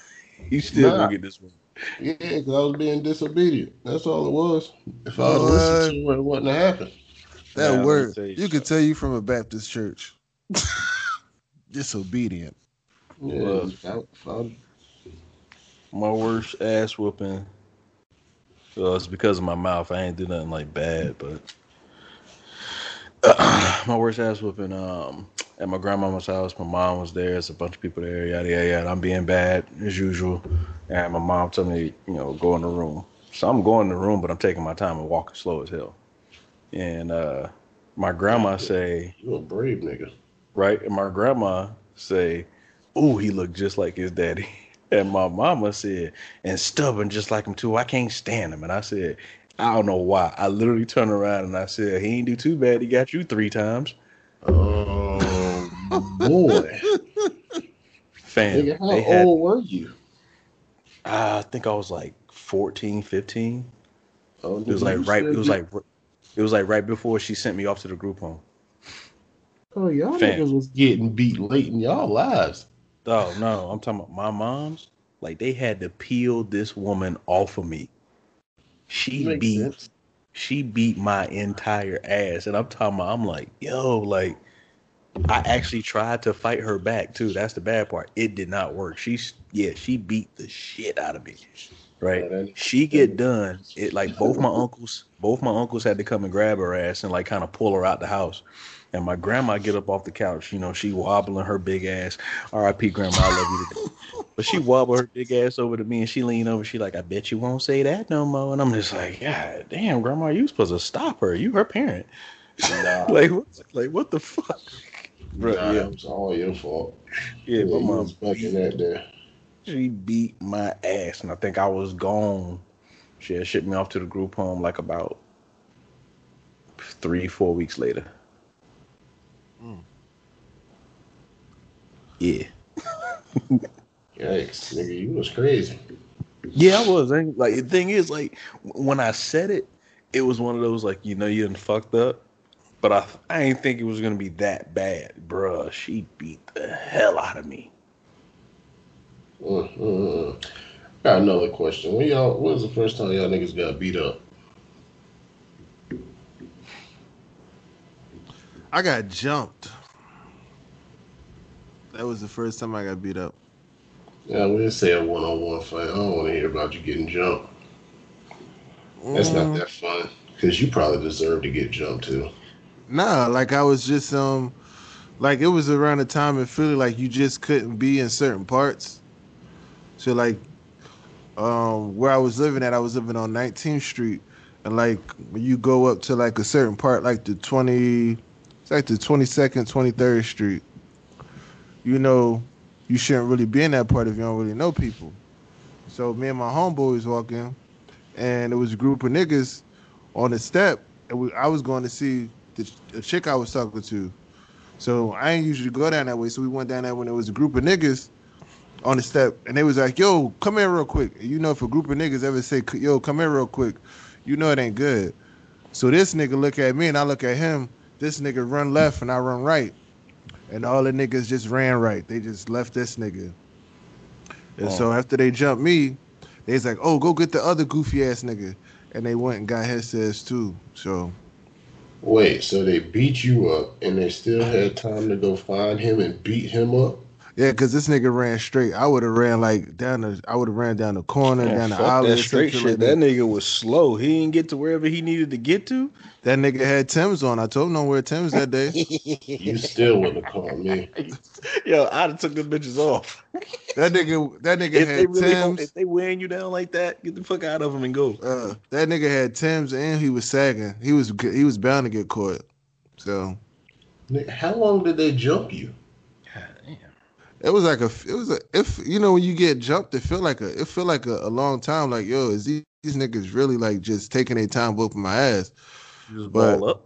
you still Nah. gonna get this one. Yeah, because I was being disobedient. That's all it was. If I would have What? listened to her, it wouldn't have happened. That Now, word, you you could tell you from a Baptist church. Disobedient. Yeah, if I- if I- My worst ass whooping. Well, it's because of my mouth. I ain't do nothing like bad, but my worst ass whooping. Um, at my grandmama's house, my mom was there. It's a bunch of people there. Yada yada yada. I'm being bad as usual, and my mom told me, you know, go in the room. So I'm going in the room, but I'm taking my time and walking slow as hell. And uh, my grandma say, you a brave nigga. right? And my grandma say, "Ooh, he looked just like his daddy." And my mama said, "And stubborn just like him too. I can't stand him." And I said, "I don't know why." I literally turned around and I said, "He ain't do too bad. He got you three times." Oh boy. Fam, Nigga, how had. old were you? I think I was like 14, 15. Oh, It was like right. It was like. It was like right before she sent me off to the group home. Oh, y'all niggas was getting beat late in y'all lives. Oh no, I'm talking about my mom's. Like they had to peel this woman off of me. She Makes beat sense. she beat my entire ass. And I'm talking about, I'm like, yo, like, I actually tried to fight her back too. That's the bad part. It did not work. She's, yeah, she beat the shit out of me. right? She get done. It like both my uncles, both my uncles had to come and grab her ass and like kind of pull her out the house. And my grandma get up off the couch, you know, she wobbling her big ass. R.I.P. Grandma, I love you today. But she wobble her big ass over to me and she lean over. She like, I bet you won't say that no more. And I'm just like, God damn, Grandma, you supposed to stop her. You her parent. Nah, like, what, like what the fuck? Bro, nah, yeah, it was all your fault. yeah, my you mom in that there. she beat my ass, and I think I was gone. She had shipped me off to the group home like about three, four weeks later. Mm. Yeah, Yikes, nigga, you was crazy. yeah, I was. ain't- Like the thing is, like when I said it, it was one of those like you know you done fucked up, but I I ain't think it was gonna be that bad, bruh. She beat the hell out of me. Mm, mm, mm. Got another question. When y'all, when was the first time y'all niggas got beat up? I got jumped. That was the first time I got beat up. Yeah, we didn't say a one-on-one fight. I don't want to hear about you getting jumped. That's Mm. not that fun. Because you probably deserve to get jumped too. Nah, like I was just um, like it was around the time in Philly, like you just couldn't be in certain parts. So like, um, where I was living at, I was living on 19th Street, and like when you go up to like a certain part, like the 20, like the 22nd, 23rd Street. You know, you shouldn't really be in that part if you don't really know people. So me and my homeboy was walking, and there was a group of niggas on the step, and we, I was going to see the, the chick I was talking to. So I ain't usually go down that way. So we went down there when there was a group of niggas on the step, and they was like, "Yo, come here real quick." You know, if a group of niggas ever say, "Yo, come here real quick," you know it ain't good. So this nigga look at me, and I look at him. This nigga run left, and I run right, and all the niggas just ran right. They just left this nigga. And so oh. after they jumped me, they was like, "Oh, go get the other goofy ass nigga," and they went and got his ass too. So Wait, so they beat you up and they still had time to go find him and beat him up? Yeah, because this nigga ran straight. I would have ran like down the. I would have ran down the corner, Man, down the fuck alley. that straight shit. like that nigga was slow. He didn't get to wherever he needed to get to. That nigga had Tim's on. I told him don't wear Tim's that day. You still wouldn't have called me. Yo, I'd have took them bitches off. that nigga. That nigga If had really, Tim's. if they wearing you down like that, get the fuck out of them and go. Uh, that nigga had Tim's and he was sagging. He was he was bound to get caught. So How long did they jump you? It was like a. It was a. If you know when you get jumped, it feel like a. It feel like a, a long time. Like yo, is these, these niggas really like just taking their time whooping my ass? You just But- ball up.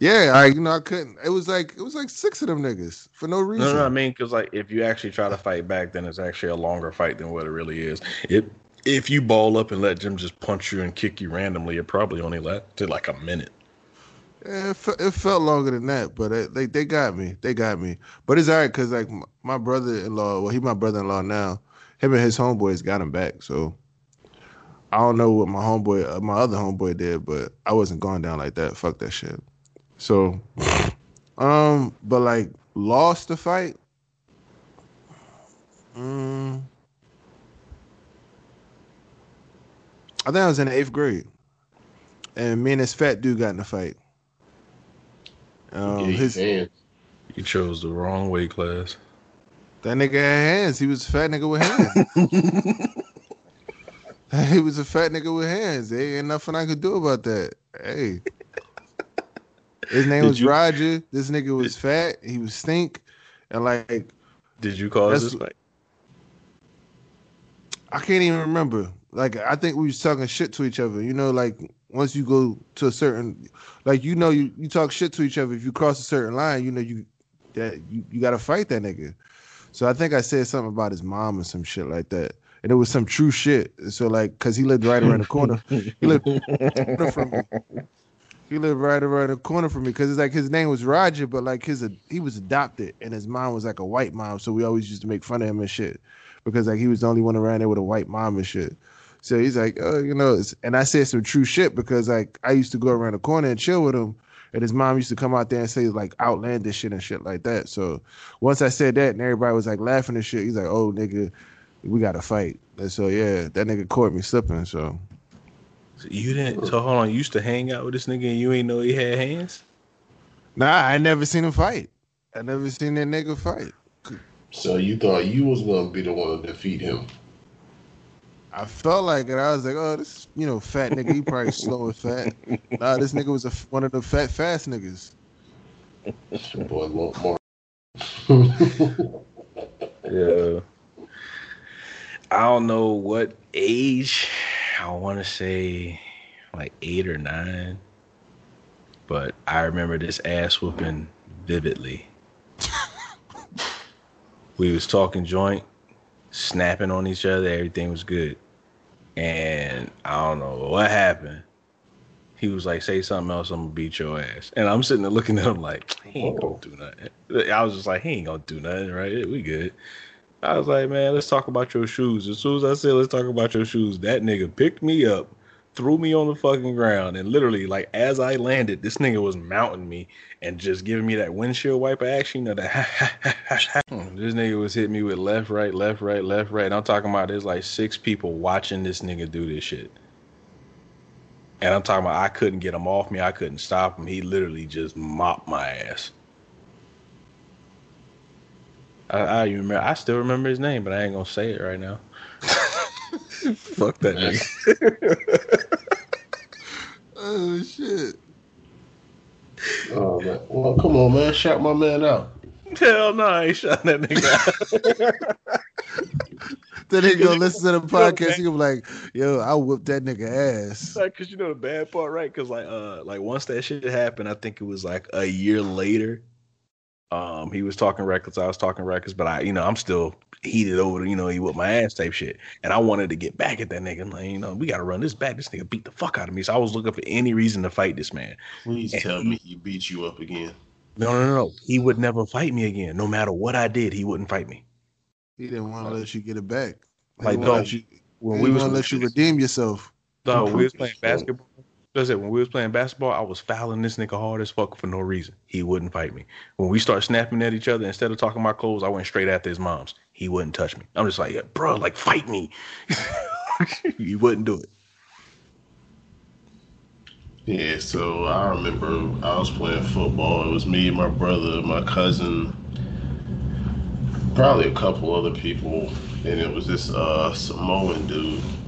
Yeah, I you know I couldn't. It was like it was like six of them niggas for no reason. No, no, I mean, because like if you actually try to fight back, then it's actually a longer fight than what it really is. It if you ball up and let Jim just punch you and kick you randomly, it probably only lasted like a minute. Yeah, it, fe- it felt longer than that, but it, they they got me. They got me. But it's alright because like my brother-in-law, well, he my brother-in-law now. Him and his homeboys got him back. So I don't know what my homeboy, uh, my other homeboy did, but I wasn't going down like that. Fuck that shit. So, um, but like lost the fight. Mm, I think I was in the eighth grade, and me and this fat dude got in a fight. Um, you his hands. You chose the wrong weight class. that nigga had hands. He was a fat nigga with hands. he was a fat nigga with hands. There ain't nothing I could do about that. Hey. His name Did was you- Roger. This nigga was fat. He was stink. And like Did you cause this fight? I can't even remember. Like I think we was talking shit to each other. You know, like once you go to a certain like you know you, you talk shit to each other. If you cross a certain line, you know you that you, you gotta fight that nigga. So I think I said something about his mom or some shit like that. And it was some true shit. So like cause he lived right around the corner. He lived from me. He lived right around the corner from me because it's like his name was Roger, but like his he was adopted and his mom was like a white mom, so we always used to make fun of him and shit because like he was the only one around there with a white mom and shit. So he's like, oh, you know, it's, and I said some true shit because like I used to go around the corner and chill with him, and his mom used to come out there and say like outlandish shit and shit like that. So once I said that, and everybody was like laughing and shit, he's like, oh nigga, we got to fight. And so yeah, that nigga caught me slipping. So So you didn't. So hold on. You used to hang out with this nigga and you ain't know he had hands. nah, I never seen him fight. I never seen that nigga fight. So you thought you was gonna be the one to defeat him? I felt like it. I was like, oh, this you know fat nigga. He probably slow and fat. Nah, this nigga was a, one of the fat fast niggas. It's your boy Lamar. Yeah. I don't know what age. I want to say like eight or nine. But I remember this ass whooping vividly. we was talking joint, snapping on each other. Everything was good. And I don't know what happened. He was like, say something else, I'm gonna beat your ass. And I'm sitting there looking at him like, he ain't gonna do nothing. I was just like, he ain't gonna do nothing, right? We good. I was like, man, let's talk about your shoes. As soon as I said, let's talk about your shoes, that nigga picked me up, threw me on the fucking ground, and literally, like, as I landed, this nigga was mounting me and just giving me that windshield wiper action. You know, that hmm, this nigga was hitting me with left, right, left, right, left, right. And I'm talking about there's like six people watching this nigga do this shit. And I'm talking about I couldn't get him off me. I couldn't stop him. He literally just mopped my ass. I, I remember. I still remember his name, but I ain't gonna say it right now. Fuck that nigga. Oh shit! Oh man. Well, come on, man. Shout my man out. Hell no, I ain't shot that nigga. out. Then he go listen to the podcast. He gonna be like, "Yo, I whooped that nigga ass." like, cause you know the bad part, right? Cause like, uh, like once that shit happened, I think it was like a year later. Um, he was talking records, I was talking records, but I, you know, I'm still heated over, you know, he whipped my ass type shit, and I wanted to get back at that nigga. I'm like, you know, we gotta run this back. This nigga beat the fuck out of me, so I was looking for any reason to fight this man. Please And tell he- me he beat you up again. No, no, no, no. He would never fight me again. No matter what I did, he wouldn't fight me. He didn't want to let you get it back. He Like, didn't dog, you, When he we didn't was let you redeem yourself. No, we was playing yourself. Basketball. That's it. When we was playing basketball, I was fouling this nigga hard as fuck for no reason. He wouldn't fight me. When we start snapping at each other, instead of talking about clothes, I went straight after his mom's. He wouldn't touch me. I'm just like, yeah, bro, like fight me. he wouldn't do it. Yeah, so I remember I was playing football. It was me, and my brother, my cousin, probably a couple other people, and it was this uh, Samoan dude.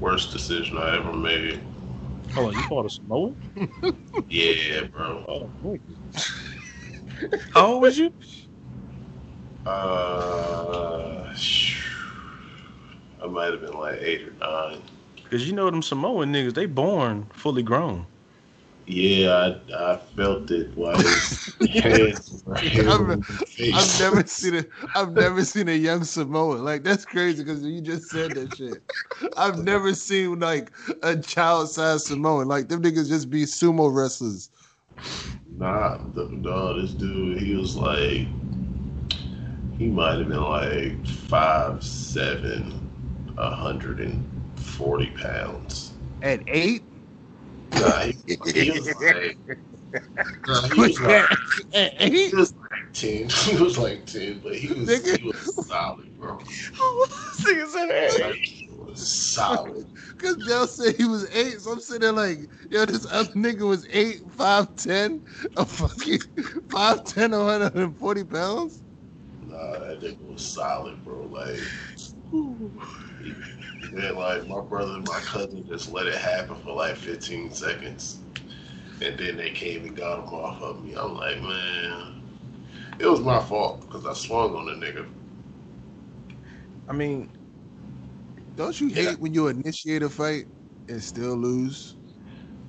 Worst decision I ever made. Hold on, you called a Samoan? Yeah, bro. Oh, wait. How old was you? Uh, I might have been like eight or nine. Because you know them Samoan niggas, they born fully grown. Yeah, I, I felt it while his hands I've- in the face. I've never seen a I've never seen a young Samoan like that's crazy because you just said that shit. I've never seen like a child sized Samoan like them niggas just be sumo wrestlers. Nah, the, no, this dude, he was like, he might have been like five seven, a hundred and forty pounds. At eight, Nah, he, he was like, nah, he was like, he was like ten. He was like ten, but he was Nigga. he was solid, bro. Niggas said that. Like, he was solid. because Del said he was eight, so I'm sitting there like, yo, this other nigga was eight, five ten, a fucking five ten, one hundred and forty pounds. Nah, that nigga was solid, bro. Like, he, like my brother and my cousin just let it happen for like 15 seconds, and then they came and got him off of me. I'm like, man, it was my fault because I swung on the nigga. I mean, Don't you Yeah. hate when you initiate a fight and still lose?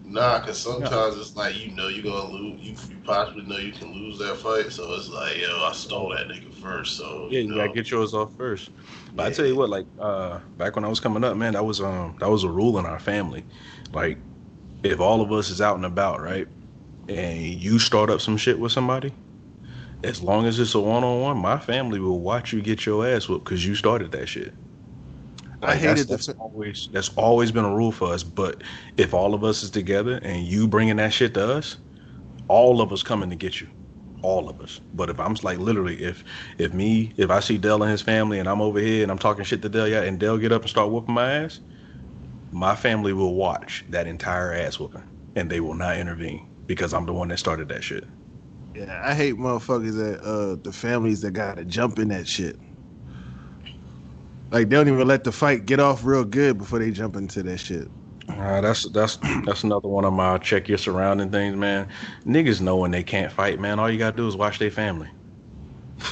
Nah, because sometimes it's like you know you're gonna lose. You, you possibly know you can lose that fight, so it's like, yo, I stole that nigga first. So yeah, you know, gotta get yours off first. But I tell you what, like uh back when I was coming up, man, that was um that was a rule in our family. Like if all of us is out and about, right, and you start up some shit with somebody, as long as it's a one on one, my family will watch you get your ass whooped because you started that shit. I Like, hated that's, the that's always that's always been a rule for us. But if all of us is together and you bringing that shit to us, all of us coming to get you. all of us. But if I'm like literally, if if me, if I see Del and his family, and I'm over here and I'm talking shit to Del, yeah, and Del get up and start whooping my ass, my family will watch that entire ass whooping, and they will not intervene because I'm the one that started that shit. Yeah, I hate motherfuckers that uh the families that gotta jump in that shit. Like they don't even let the fight get off real good before they jump into that shit. Uh, that's that's that's another one of my check your surrounding things, man. Niggas know when they can't fight, man. All you gotta do is watch their family.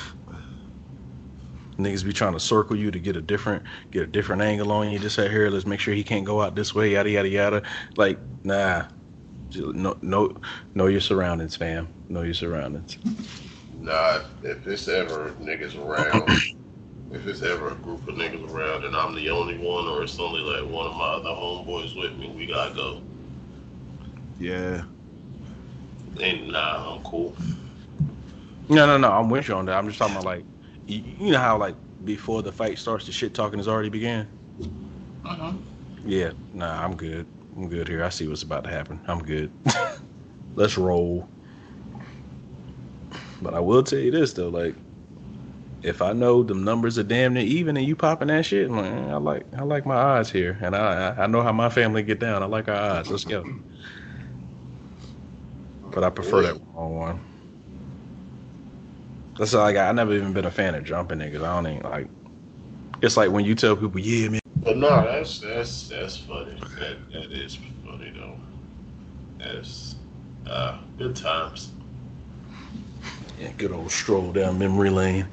Niggas be trying to circle you to get a different get a different angle on you. Just say here, let's make sure he can't go out this way, yada yada yada. Like, nah. Just no know know your surroundings, fam. Know your surroundings. Nah, if it's ever niggas around, if it's ever a group of niggas around and I'm the only one, or it's only like one of my other homeboys with me, we gotta go. Yeah. And nah, I'm cool. No, no, no. I'm with you on that. I'm just talking about like, you, you know how like before the fight starts, the shit talking has already began. Uh-huh. Yeah, nah, I'm good. I'm good here. I see what's about to happen. I'm good. Let's roll. But I will tell you this though, like, if I know the numbers are damn near even and you popping that shit, I like I like my odds here, and I I I know how my family get down. I like our odds. Let's go. But I prefer that one on one. That's like I never even been a fan of jumping niggas. I don't even like. It's like when you tell people, yeah, man. But no, that's that's that's funny. That that is funny though. That's uh good times. Yeah, good old stroll down memory lane.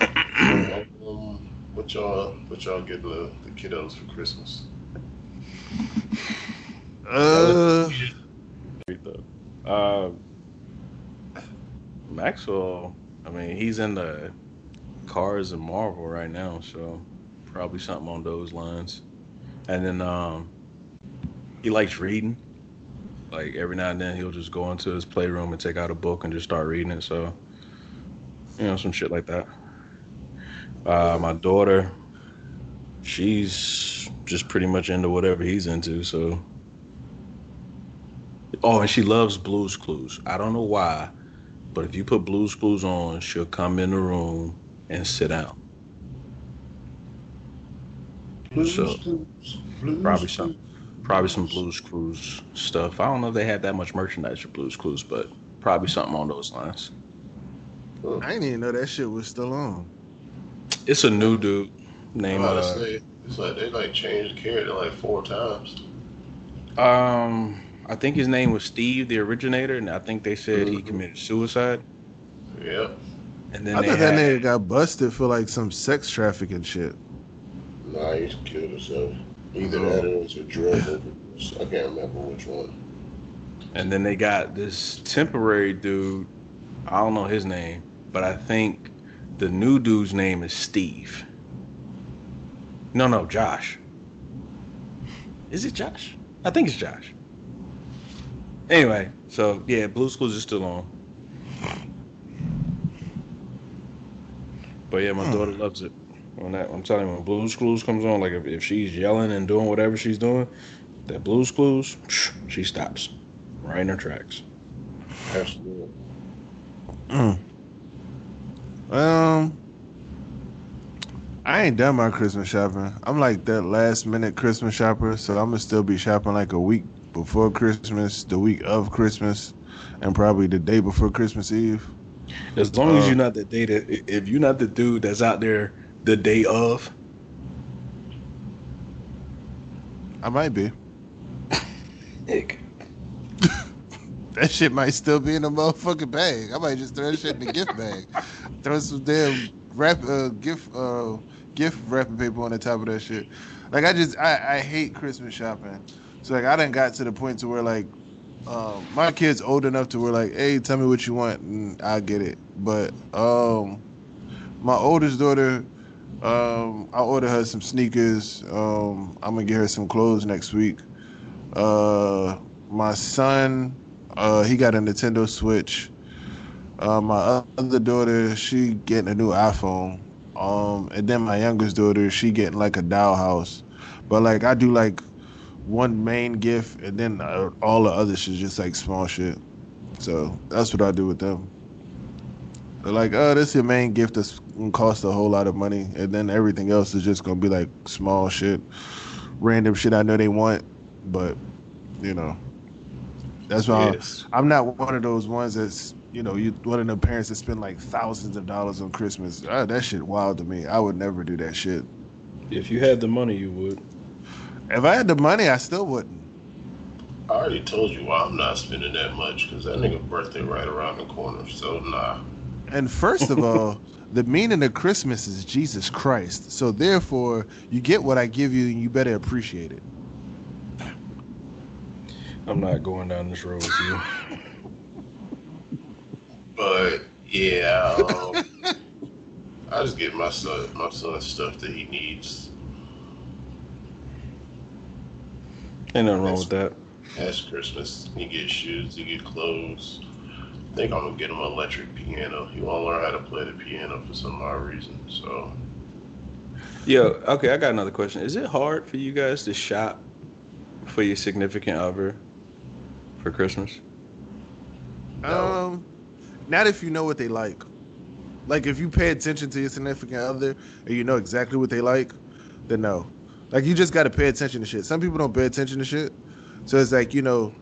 Um, what y'all what y'all get the, the kiddos for Christmas? Uh Uh, Maxwell, I mean, he's in the Cars and Marvel right now, so probably something on those lines. And then um, he likes reading. Like every now and then, he'll just go into his playroom and take out a book and just start reading it. So, you know, some shit like that. Uh, my daughter, she's just pretty much into whatever he's into. So, Oh, and she loves Blues Clues. I don't know why, but if you put Blues Clues on, she'll come in the room and sit down. Blues So, probably some, probably some Blues Clues stuff. I don't know if they had that much merchandise for Blues Clues, but probably something on those lines. I didn't even know that shit was still on. It's a new dude I'm named uh, say, it's like they like changed the character like four times. um, I think his name was Steve, the originator, and I think they said he Mhm. committed suicide. Yep. And then I they thought that nigga got busted for like some sex trafficking shit. Nah, he killed himself. Either that or it was a drug overdose. I can't remember which one. And then they got this temporary dude. I don't know his name, but I think the new dude's name is Steve. No, no, Josh. Is it Josh? I think it's Josh. Anyway, so yeah, Blues Clues is still on. But yeah, my Hmm. daughter loves it. When that, I'm telling you, when Blues Clues comes on, like if, if she's yelling and doing whatever she's doing, that Blues Clues, she stops right in her tracks. Absolutely. Mm. Um, I ain't done my Christmas shopping. I'm like that last minute Christmas shopper, so I'm gonna still be shopping like a week before Christmas, the week of Christmas, and probably the day before Christmas Eve. As long as Uh, you're not the day that, if you're not the dude that's out there the day of, I might be. Nick. That shit might still be in the motherfucking bag. I might just throw that shit in the gift bag. Throw some damn wrap uh gift uh gift wrapping paper on the top of that shit. Like I just I, I hate Christmas shopping. So like I didn't got to the point to where like um my kid's old enough to where like, hey, tell me what you want and I'll get it. But um my oldest daughter, um, I ordered her some sneakers. Um, I'm gonna get her some clothes next week. Uh, my son, uh, he got a Nintendo Switch. Uh, my other daughter, she getting a new iPhone. Um, and then my youngest daughter, she getting like a dollhouse. But like I do like one main gift, and then uh, all the other shit just like small shit. So that's what I do with them. They're like, oh, this is your main gift that's gonna cost a whole lot of money, and then everything else is just gonna be like small shit, random shit. I know they want, but you know, that's why Yes. I'm not one of those ones that's you know you one of the parents that spend like thousands of dollars on Christmas. Ah, that shit wild to me. I would never do that shit. If you had the money, you would. If I had the money, I still wouldn't. I already told you why I'm not spending that much because that nigga birthday right around the corner. So nah. And first of all, the meaning of Christmas is Jesus Christ. So therefore, you get what I give you, and you better appreciate it. I'm not going down this road with you. But yeah, um, I just get my son my son stuff that he needs. Ain't nothing wrong with that. That's Christmas. He gets shoes, he get clothes. I think I'm gonna get him an electric piano. He wanna learn how to play the piano for some odd reason. So Yeah, okay, I got another question. Is it hard for you guys to shop for your significant other for Christmas? No. Um, not if you know what they like. Like if you pay attention to your significant other and you know exactly what they like, then no. Like you just got to pay attention to shit. Some people don't pay attention to shit, so it's like you know,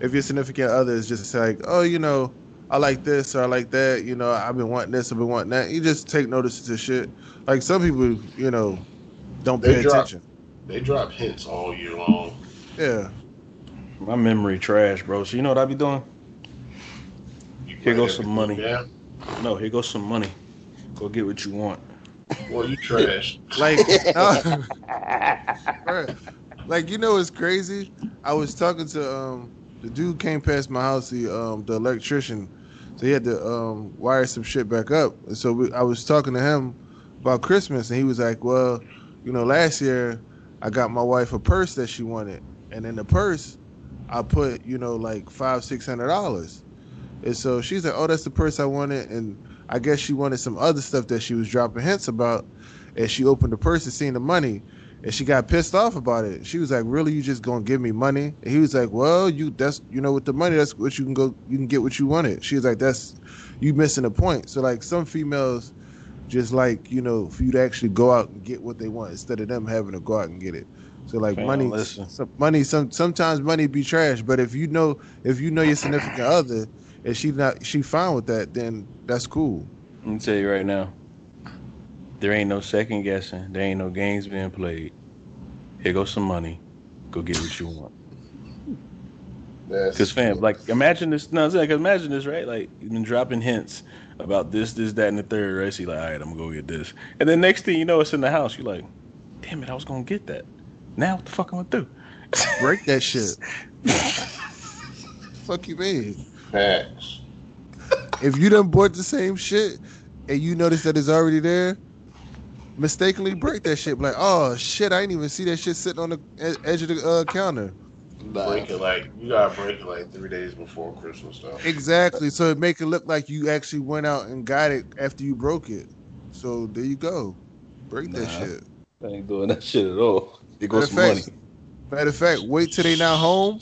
if your significant other is just like, oh, you know, I like this or I like that, you know, I've been wanting this, I've been wanting that. You just take notice to shit. Like some people, you know, don't They pay drop- attention. they drop hints all year long. Yeah. My memory trash, bro. So you know what I be doing? You Here write goes some money. down. No, here goes some money. Go get what you want. Well, you trash. Like, Bruh, like you know, it's crazy. I was talking to um the dude came past my house. He um the electrician, so he had to um wire some shit back up. And so we, I was talking to him about Christmas, and he was like, "Well, you know, last year I got my wife a purse that she wanted, and in the purse I put you know like five six hundred dollars." And so she's like, "Oh, that's the purse I wanted," and I guess she wanted some other stuff that she was dropping hints about. And she opened the purse and seen the money, and she got pissed off about it. She was like, "Really, you just gonna give me money?" And he was like, "Well, you that's you know with the money, that's what you can go, you can get what you wanted." She was like, "That's you missing the point." So like some females just like you know for you to actually go out and get what they want instead of them having to go out and get it. So like Fam, money, money. Some sometimes money be trash, but if you know if you know your significant other and she not she fine with that, then that's cool. Let me tell you right now. There ain't no second guessing. There ain't no games being played. Here goes some money. Go get what you want. That's Cause fam, like imagine this. No, it's like imagine this, right? Like you've been dropping hints about this, this, that, and the third, right? So you're like, all right, I'm gonna go get this, and then next thing you know, it's in the house. You're like, damn it, I was gonna get that. Now what the fuck am I gonna do? Break that shit. Fuck you, mean? facts. if you done bought the same shit and you notice that it's already there, mistakenly break that shit. Like, oh shit, I didn't even see that shit sitting on the ed- edge of the uh, counter. Break it like you gotta break it like three days before Christmas stuff. Exactly. So it make it look like you actually went out and got it after you broke it. So there you go. Break that shit. I ain't doing that shit at all. It Matter goes of some money. fact, matter of fact, wait till they not home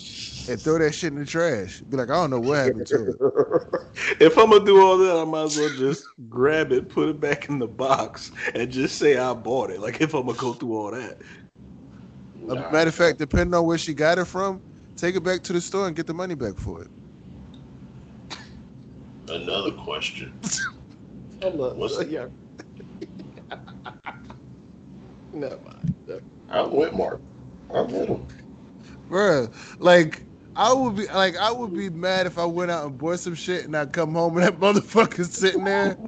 and throw that shit in the trash. Be like, I don't know what happened to it. if I'm gonna do all that, I might as well just grab it, put it back in the box, and just say I bought it. Like if I'm gonna go through all that. Nah. matter of fact, depending on where she got it from, take it back to the store and get the money back for it. Another question. What's What's- yeah. Never mind. I'm with Mark. I'm with him. Bruh, like I would be like I would be mad if I went out and bought some shit and I come home and that motherfucker's sitting there.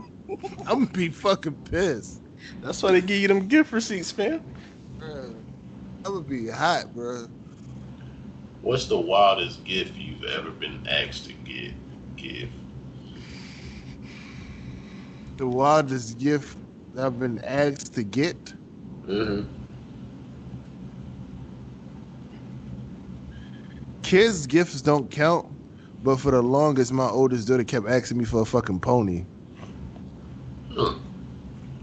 I'm gonna be fucking pissed. That's why they give you them gift receipts, fam. Bruh, I would be hot, bro. What's the wildest gift you've ever been asked to get? Give. The wildest gift I've been asked to get. Mm-hmm. Kids' gifts don't count, but for the longest, my oldest daughter kept asking me for a fucking pony, Huh.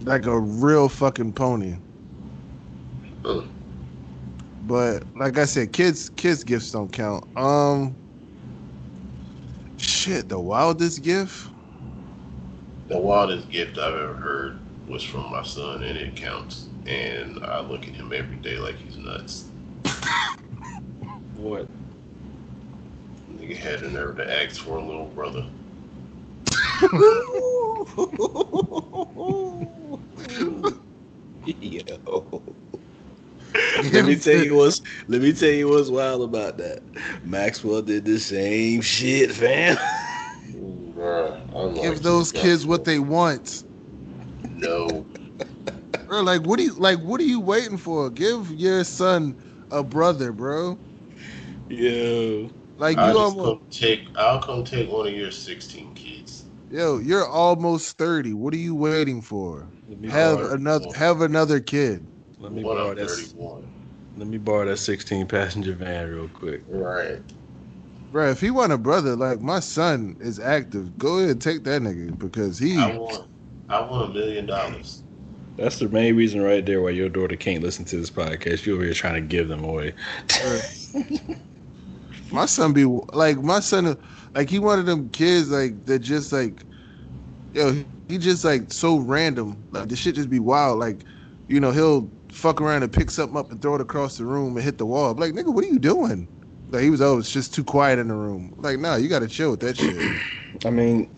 like a real fucking pony. Huh. But like I said, kids kids gifts don't count. Um shit, the wildest gift? The wildest gift I've ever heard was from my son, and it counts. And I look at him every day like he's nuts. What? Nigga had the nerve to ask for a little brother. Yo. let me tell you what's let me tell you what's wild about that. Maxwell did the same shit, fam. Bruh, I'm like, Give those kids what they want. No. Bro, like what do you like what are you waiting for? Give your son a brother, bro. Yo. Like you I'll almost come take. I'll come take one of your 16 kids. yo, you're almost 30. What are you waiting for? Have another have another kid. let me One borrow that 31. let me borrow that 16 passenger van real quick. Right. Bro, if he want a brother, like my son is active, go ahead and take that nigga because he I want. I want a million dollars. That's the main reason right there why your daughter can't listen to this podcast. You over here trying to give them away. my son be like my son like he one of them kids like that just like yo he just like so random. Like the shit just be wild. Like you know he'll fuck around and pick something up and throw it across the room and hit the wall. I'm like nigga what are you doing? Like he was oh it's just too quiet in the room. Like nah you gotta chill with that shit. I mean,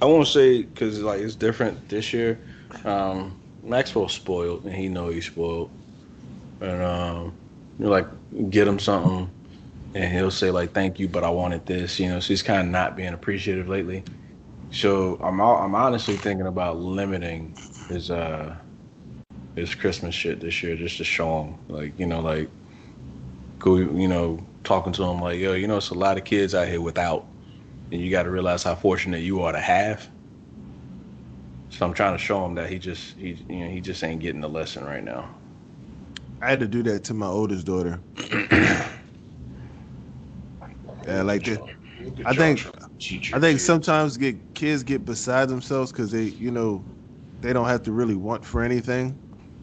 I won't say because like it's different this year. Um, Maxwell's spoiled, and he know he's spoiled. And um, you know, like get him something, and he'll say like "thank you," but I wanted this. You know, so he's kind of not being appreciative lately. So I'm I'm honestly thinking about limiting his uh his Christmas shit this year just to show him like you know like go you know talking to him like yo you know it's a lot of kids out here without and you got to realize how fortunate you are to have. So I'm trying to show him that he just he you know he just ain't getting the lesson right now. I had to do that to my oldest daughter Yeah, like that. I think- trying to teach your I think sometimes get kids get beside themselves because they, you know, they don't have to really want for anything,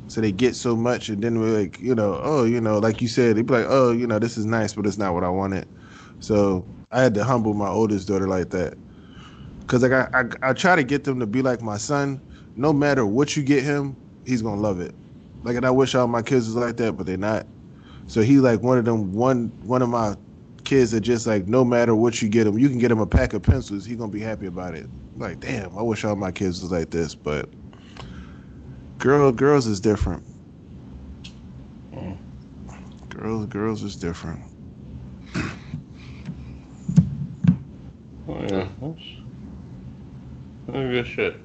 so they get so much, and then we're like, you know, oh, you know, like you said, they be like, oh, you know, this is nice, but it's not what I wanted. So I had to humble my oldest daughter like that, because like I, I, I try to get them to be like my son. No matter what you get him, he's gonna love it. Like, and I wish all my kids was like that, but they're not. So he like one of them one one of my kids that just like no matter what you get him, you can get him a pack of pencils, he gonna be happy about it. Like, damn, I wish all my kids was like this, but girl, girls is different. Girls, girls is different. Oh, yeah, good shit.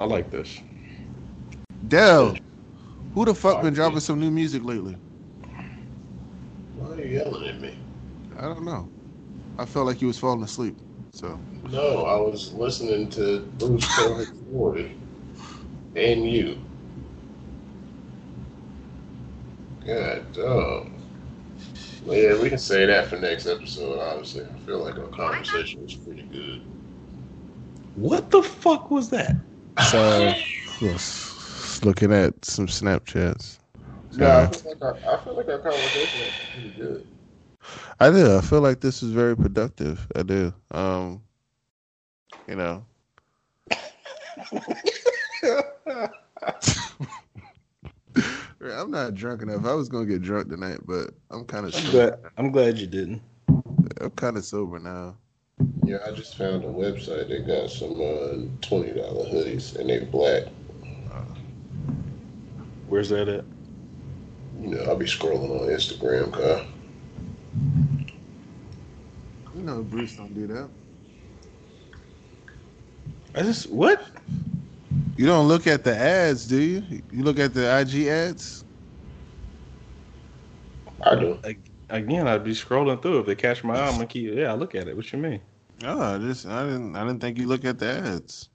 I like this. Del, who the fuck been dropping some new music lately? Why are you yelling at me? I don't know. I felt like you was falling asleep. So No, I was listening to Bruce tell his story. And you. God damn. Well, yeah, we can say that for next episode, Obviously, I feel like our conversation was pretty good. What the fuck was that? so yes, looking at some Snapchats. No, I feel like our, I feel like our conversation was pretty good. I do. I feel like this is very productive. I do. Um, you know. I'm not drunk enough. I was gonna get drunk tonight, but I'm kind of I'm glad, I'm glad you didn't. I'm kind of sober now. Yeah, I just found a website that got some uh, $20 hoodies, and they're black. Where's that at? You know, I'll be scrolling on Instagram, Kyle. You know, Bruce don't do that. I just what? You don't look at the ads, do you? You look at the IG ads. I do. Again, I'd be scrolling through. If they catch my eye, I'm gonna keep. Yeah, I look at it. What you mean? Oh, I just I didn't I didn't think you look at the ads.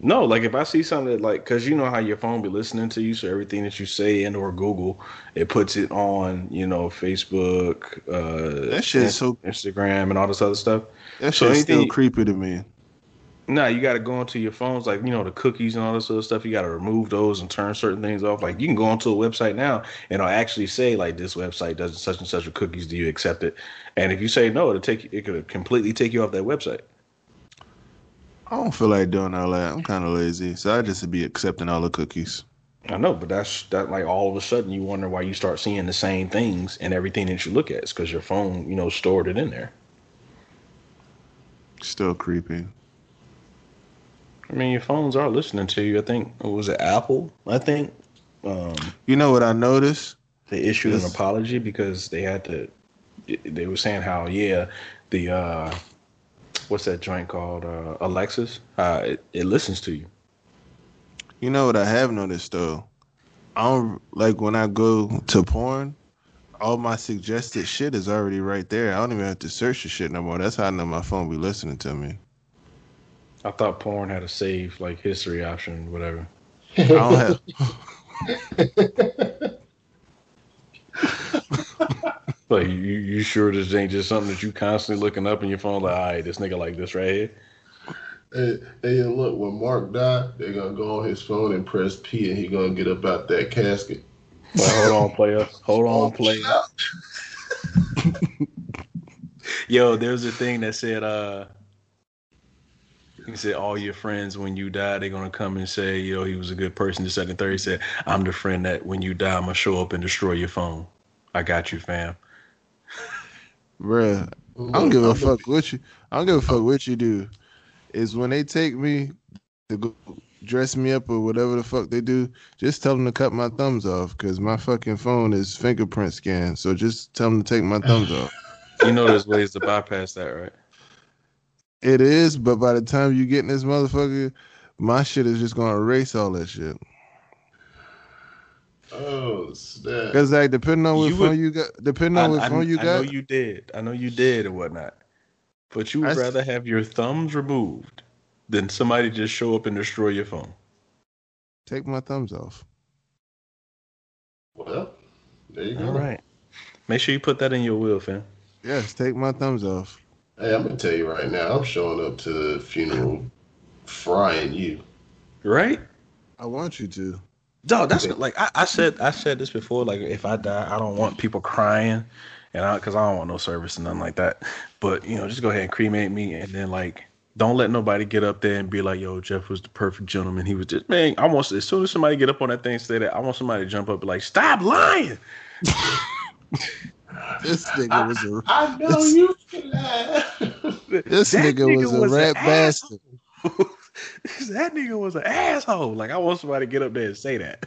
No, like if I see something that like, cause you know how your phone be listening to you, so everything that you say and or Google, it puts it on, you know, Facebook, uh, That shit so Instagram, and all this other stuff. that So shit's still creepy to me. Nah, you got to go into your phones, like you know the cookies and all this other stuff. You got to remove those and turn certain things off. Like you can go onto a website now, and it'll actually say like this website does such and such with cookies. Do you accept it? And if you say no, it'll take it could completely take you off that website. I don't feel like doing all that. I'm kind of lazy, so I just be accepting all the cookies. I know, but that's that like all of a sudden you wonder why you start seeing the same things and everything that you look at is because your phone, you know, stored it in there. Still creepy. I mean, your phones are listening to you. I think was it Apple? I think um, You know what I noticed? they issued an apology because they had to. They were saying how yeah, the uh, what's that joint called uh, Alexis? Uh, it, it listens to you. You know what I have noticed though? I don't like when I go to porn, all my suggested shit is already right there. I don't even have to search the shit no more. That's how I know my phone be listening to me. I thought porn had a save like history option, whatever. I don't have Like you, you sure this ain't just something that you constantly looking up in your phone? Like, all right, this nigga like this right here. Hey, hey, look, when Mark died, they're gonna go on his phone and press P, and he gonna get up out that casket. Like, hold on, player. Hold on, player. Yo, there was a thing that said, uh, he said, all your friends, when you die, they're going to come and say, yo, he was a good person. The second, third. He said, I'm the friend that when you die, I'm going to show up and destroy your phone. I got you, fam. bruh. I don't give a fuck what you I don't give a fuck what you do. Is when they take me to go dress me up or whatever the fuck they do, just tell them to cut my thumbs off because my fucking phone is fingerprint scanned. So just tell them to take my thumbs off. You know there's ways to bypass that, right? It is, but by the time you get in this motherfucker, my shit is just gonna erase all that shit. Oh snap! Cause like depending on what You phone would- you got, depending on what I, phone you I know got, you did. I know you did and whatnot. But you would I rather have your thumbs removed than somebody just show up and destroy your phone. take my thumbs off. Well, there you go. All right. Make sure you put that in your will, fam. Yes, take my thumbs off. Hey, I'm gonna tell you right now, I'm showing up to the funeral, frying you. Right? I want you to. Dog, that's like I, I said. I said this before. Like, if I die, I don't want people crying, and I because I don't want no service and nothing like that. But you know, just go ahead and cremate me, and then like, don't let nobody get up there and be like, "Yo, Jeff was the perfect gentleman. He was just man." I want as soon as somebody get up on that thing, and say that I want somebody to jump up and be like, "Stop lying." This nigga was a I know you can laugh. this That nigga was a an rat bastard. that nigga was an asshole. Like I want somebody to get up there and say that.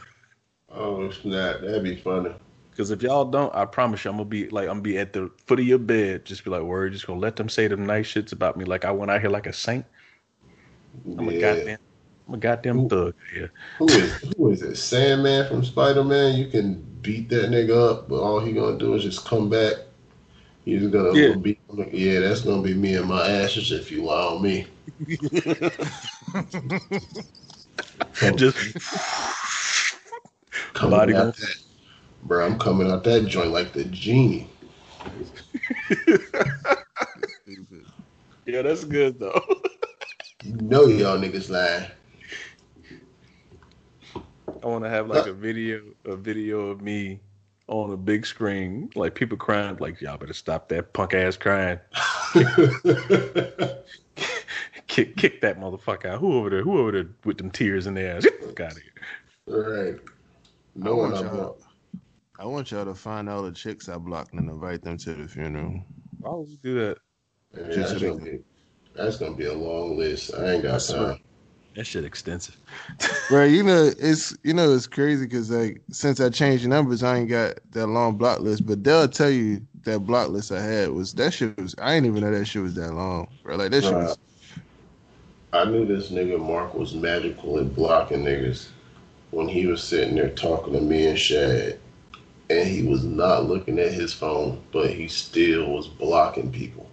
oh snap! That'd be funny. Because if y'all don't, I promise you, I'm gonna be like, I'm gonna be at the foot of your bed, just be like, word, just gonna let them say them nice shits about me, like I went out here like a saint. I'm a goddamn, I'm a goddamn Ooh. thug. Yeah, Who is who is it? Sandman from Spider Man. You can beat that nigga up, but all he gonna do is just come back. He's gonna Yeah. beat. Yeah, that's gonna be me and my ashes if you allow me. Just coming body out that, bro. I'm coming out that joint like the genie. yeah, that's good though. You know y'all niggas lying. I want to have like a video, a video of me on a big screen, like people crying, like y'all better stop that punk ass crying, kick, kick that motherfucker out. Who over there? Who over there with them tears in their eyes? Get the fuck out of here. right. I No one want I'm y'all. I want y'all to find all the chicks I blocked and invite them to the funeral. Why would you do that? Man, that's, gonna be, that's gonna be a long list. I ain't got time. That shit extensive. Bro, you know it's you know it's crazy because like since I changed the numbers, I ain't got that long block list. But they'll tell you that block list I had was that shit was I ain't even know that shit was that long, bro. Like that shit Right. was I knew this nigga Mark was magical at blocking niggas when he was sitting there talking to me and Shad. And he was not looking at his phone, but he still was blocking people.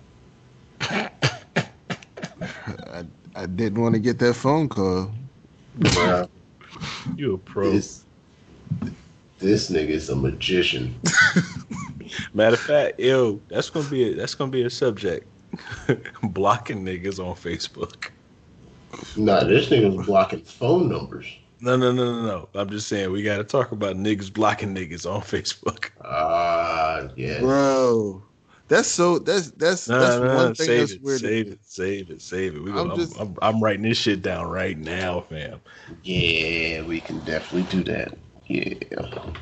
I, I didn't want to get that phone call. Bruh, You a pro. this, this nigga's a magician. Matter of fact, yo, that's gonna be a, that's gonna be a subject. Blocking niggas on Facebook. Nah, this nigga's blocking phone numbers. No, no, no, no, no. I'm just saying we got to talk about niggas blocking niggas on Facebook. Ah, yeah, Bro, That's so. That's that's Nah, that's nah, one thing save that's it, weird. Save it, save it, save it. We I'm gonna, I'm, just- I'm, I'm writing this shit down right now, fam. Yeah, we can definitely do that. Yeah.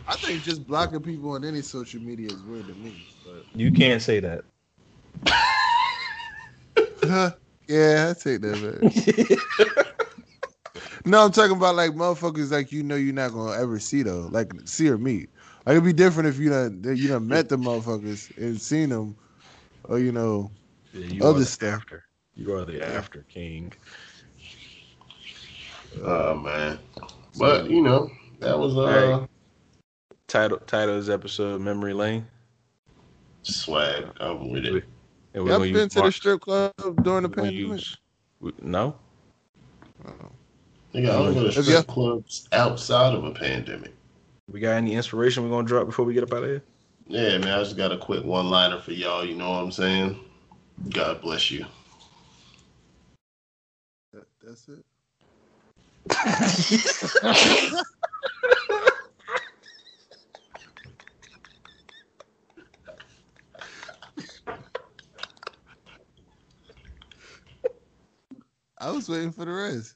I think just blocking people on any social media is weird to me. You can't say that. But yeah, I take that back. no, I'm talking about like motherfuckers like you know you're not gonna ever see though, like see or meet. Like it'd be different if you done you done met the motherfuckers and seen them, or you know Yeah, you Other stuff. after. You are the after king. Oh man. But you know, that was uh Alright. Title title of this episode Memory Lane. swag. I'm with it. And y'all gonna been to the strip club during the pandemic. use- we- no. Oh. Nigga, I don't go to strip clubs outside of a pandemic. We got any inspiration we're gonna drop before we get up out of here? Yeah, man, I just got a quick one liner for y'all, you know what I'm saying? God bless you. That- that's it. I was waiting for the rest.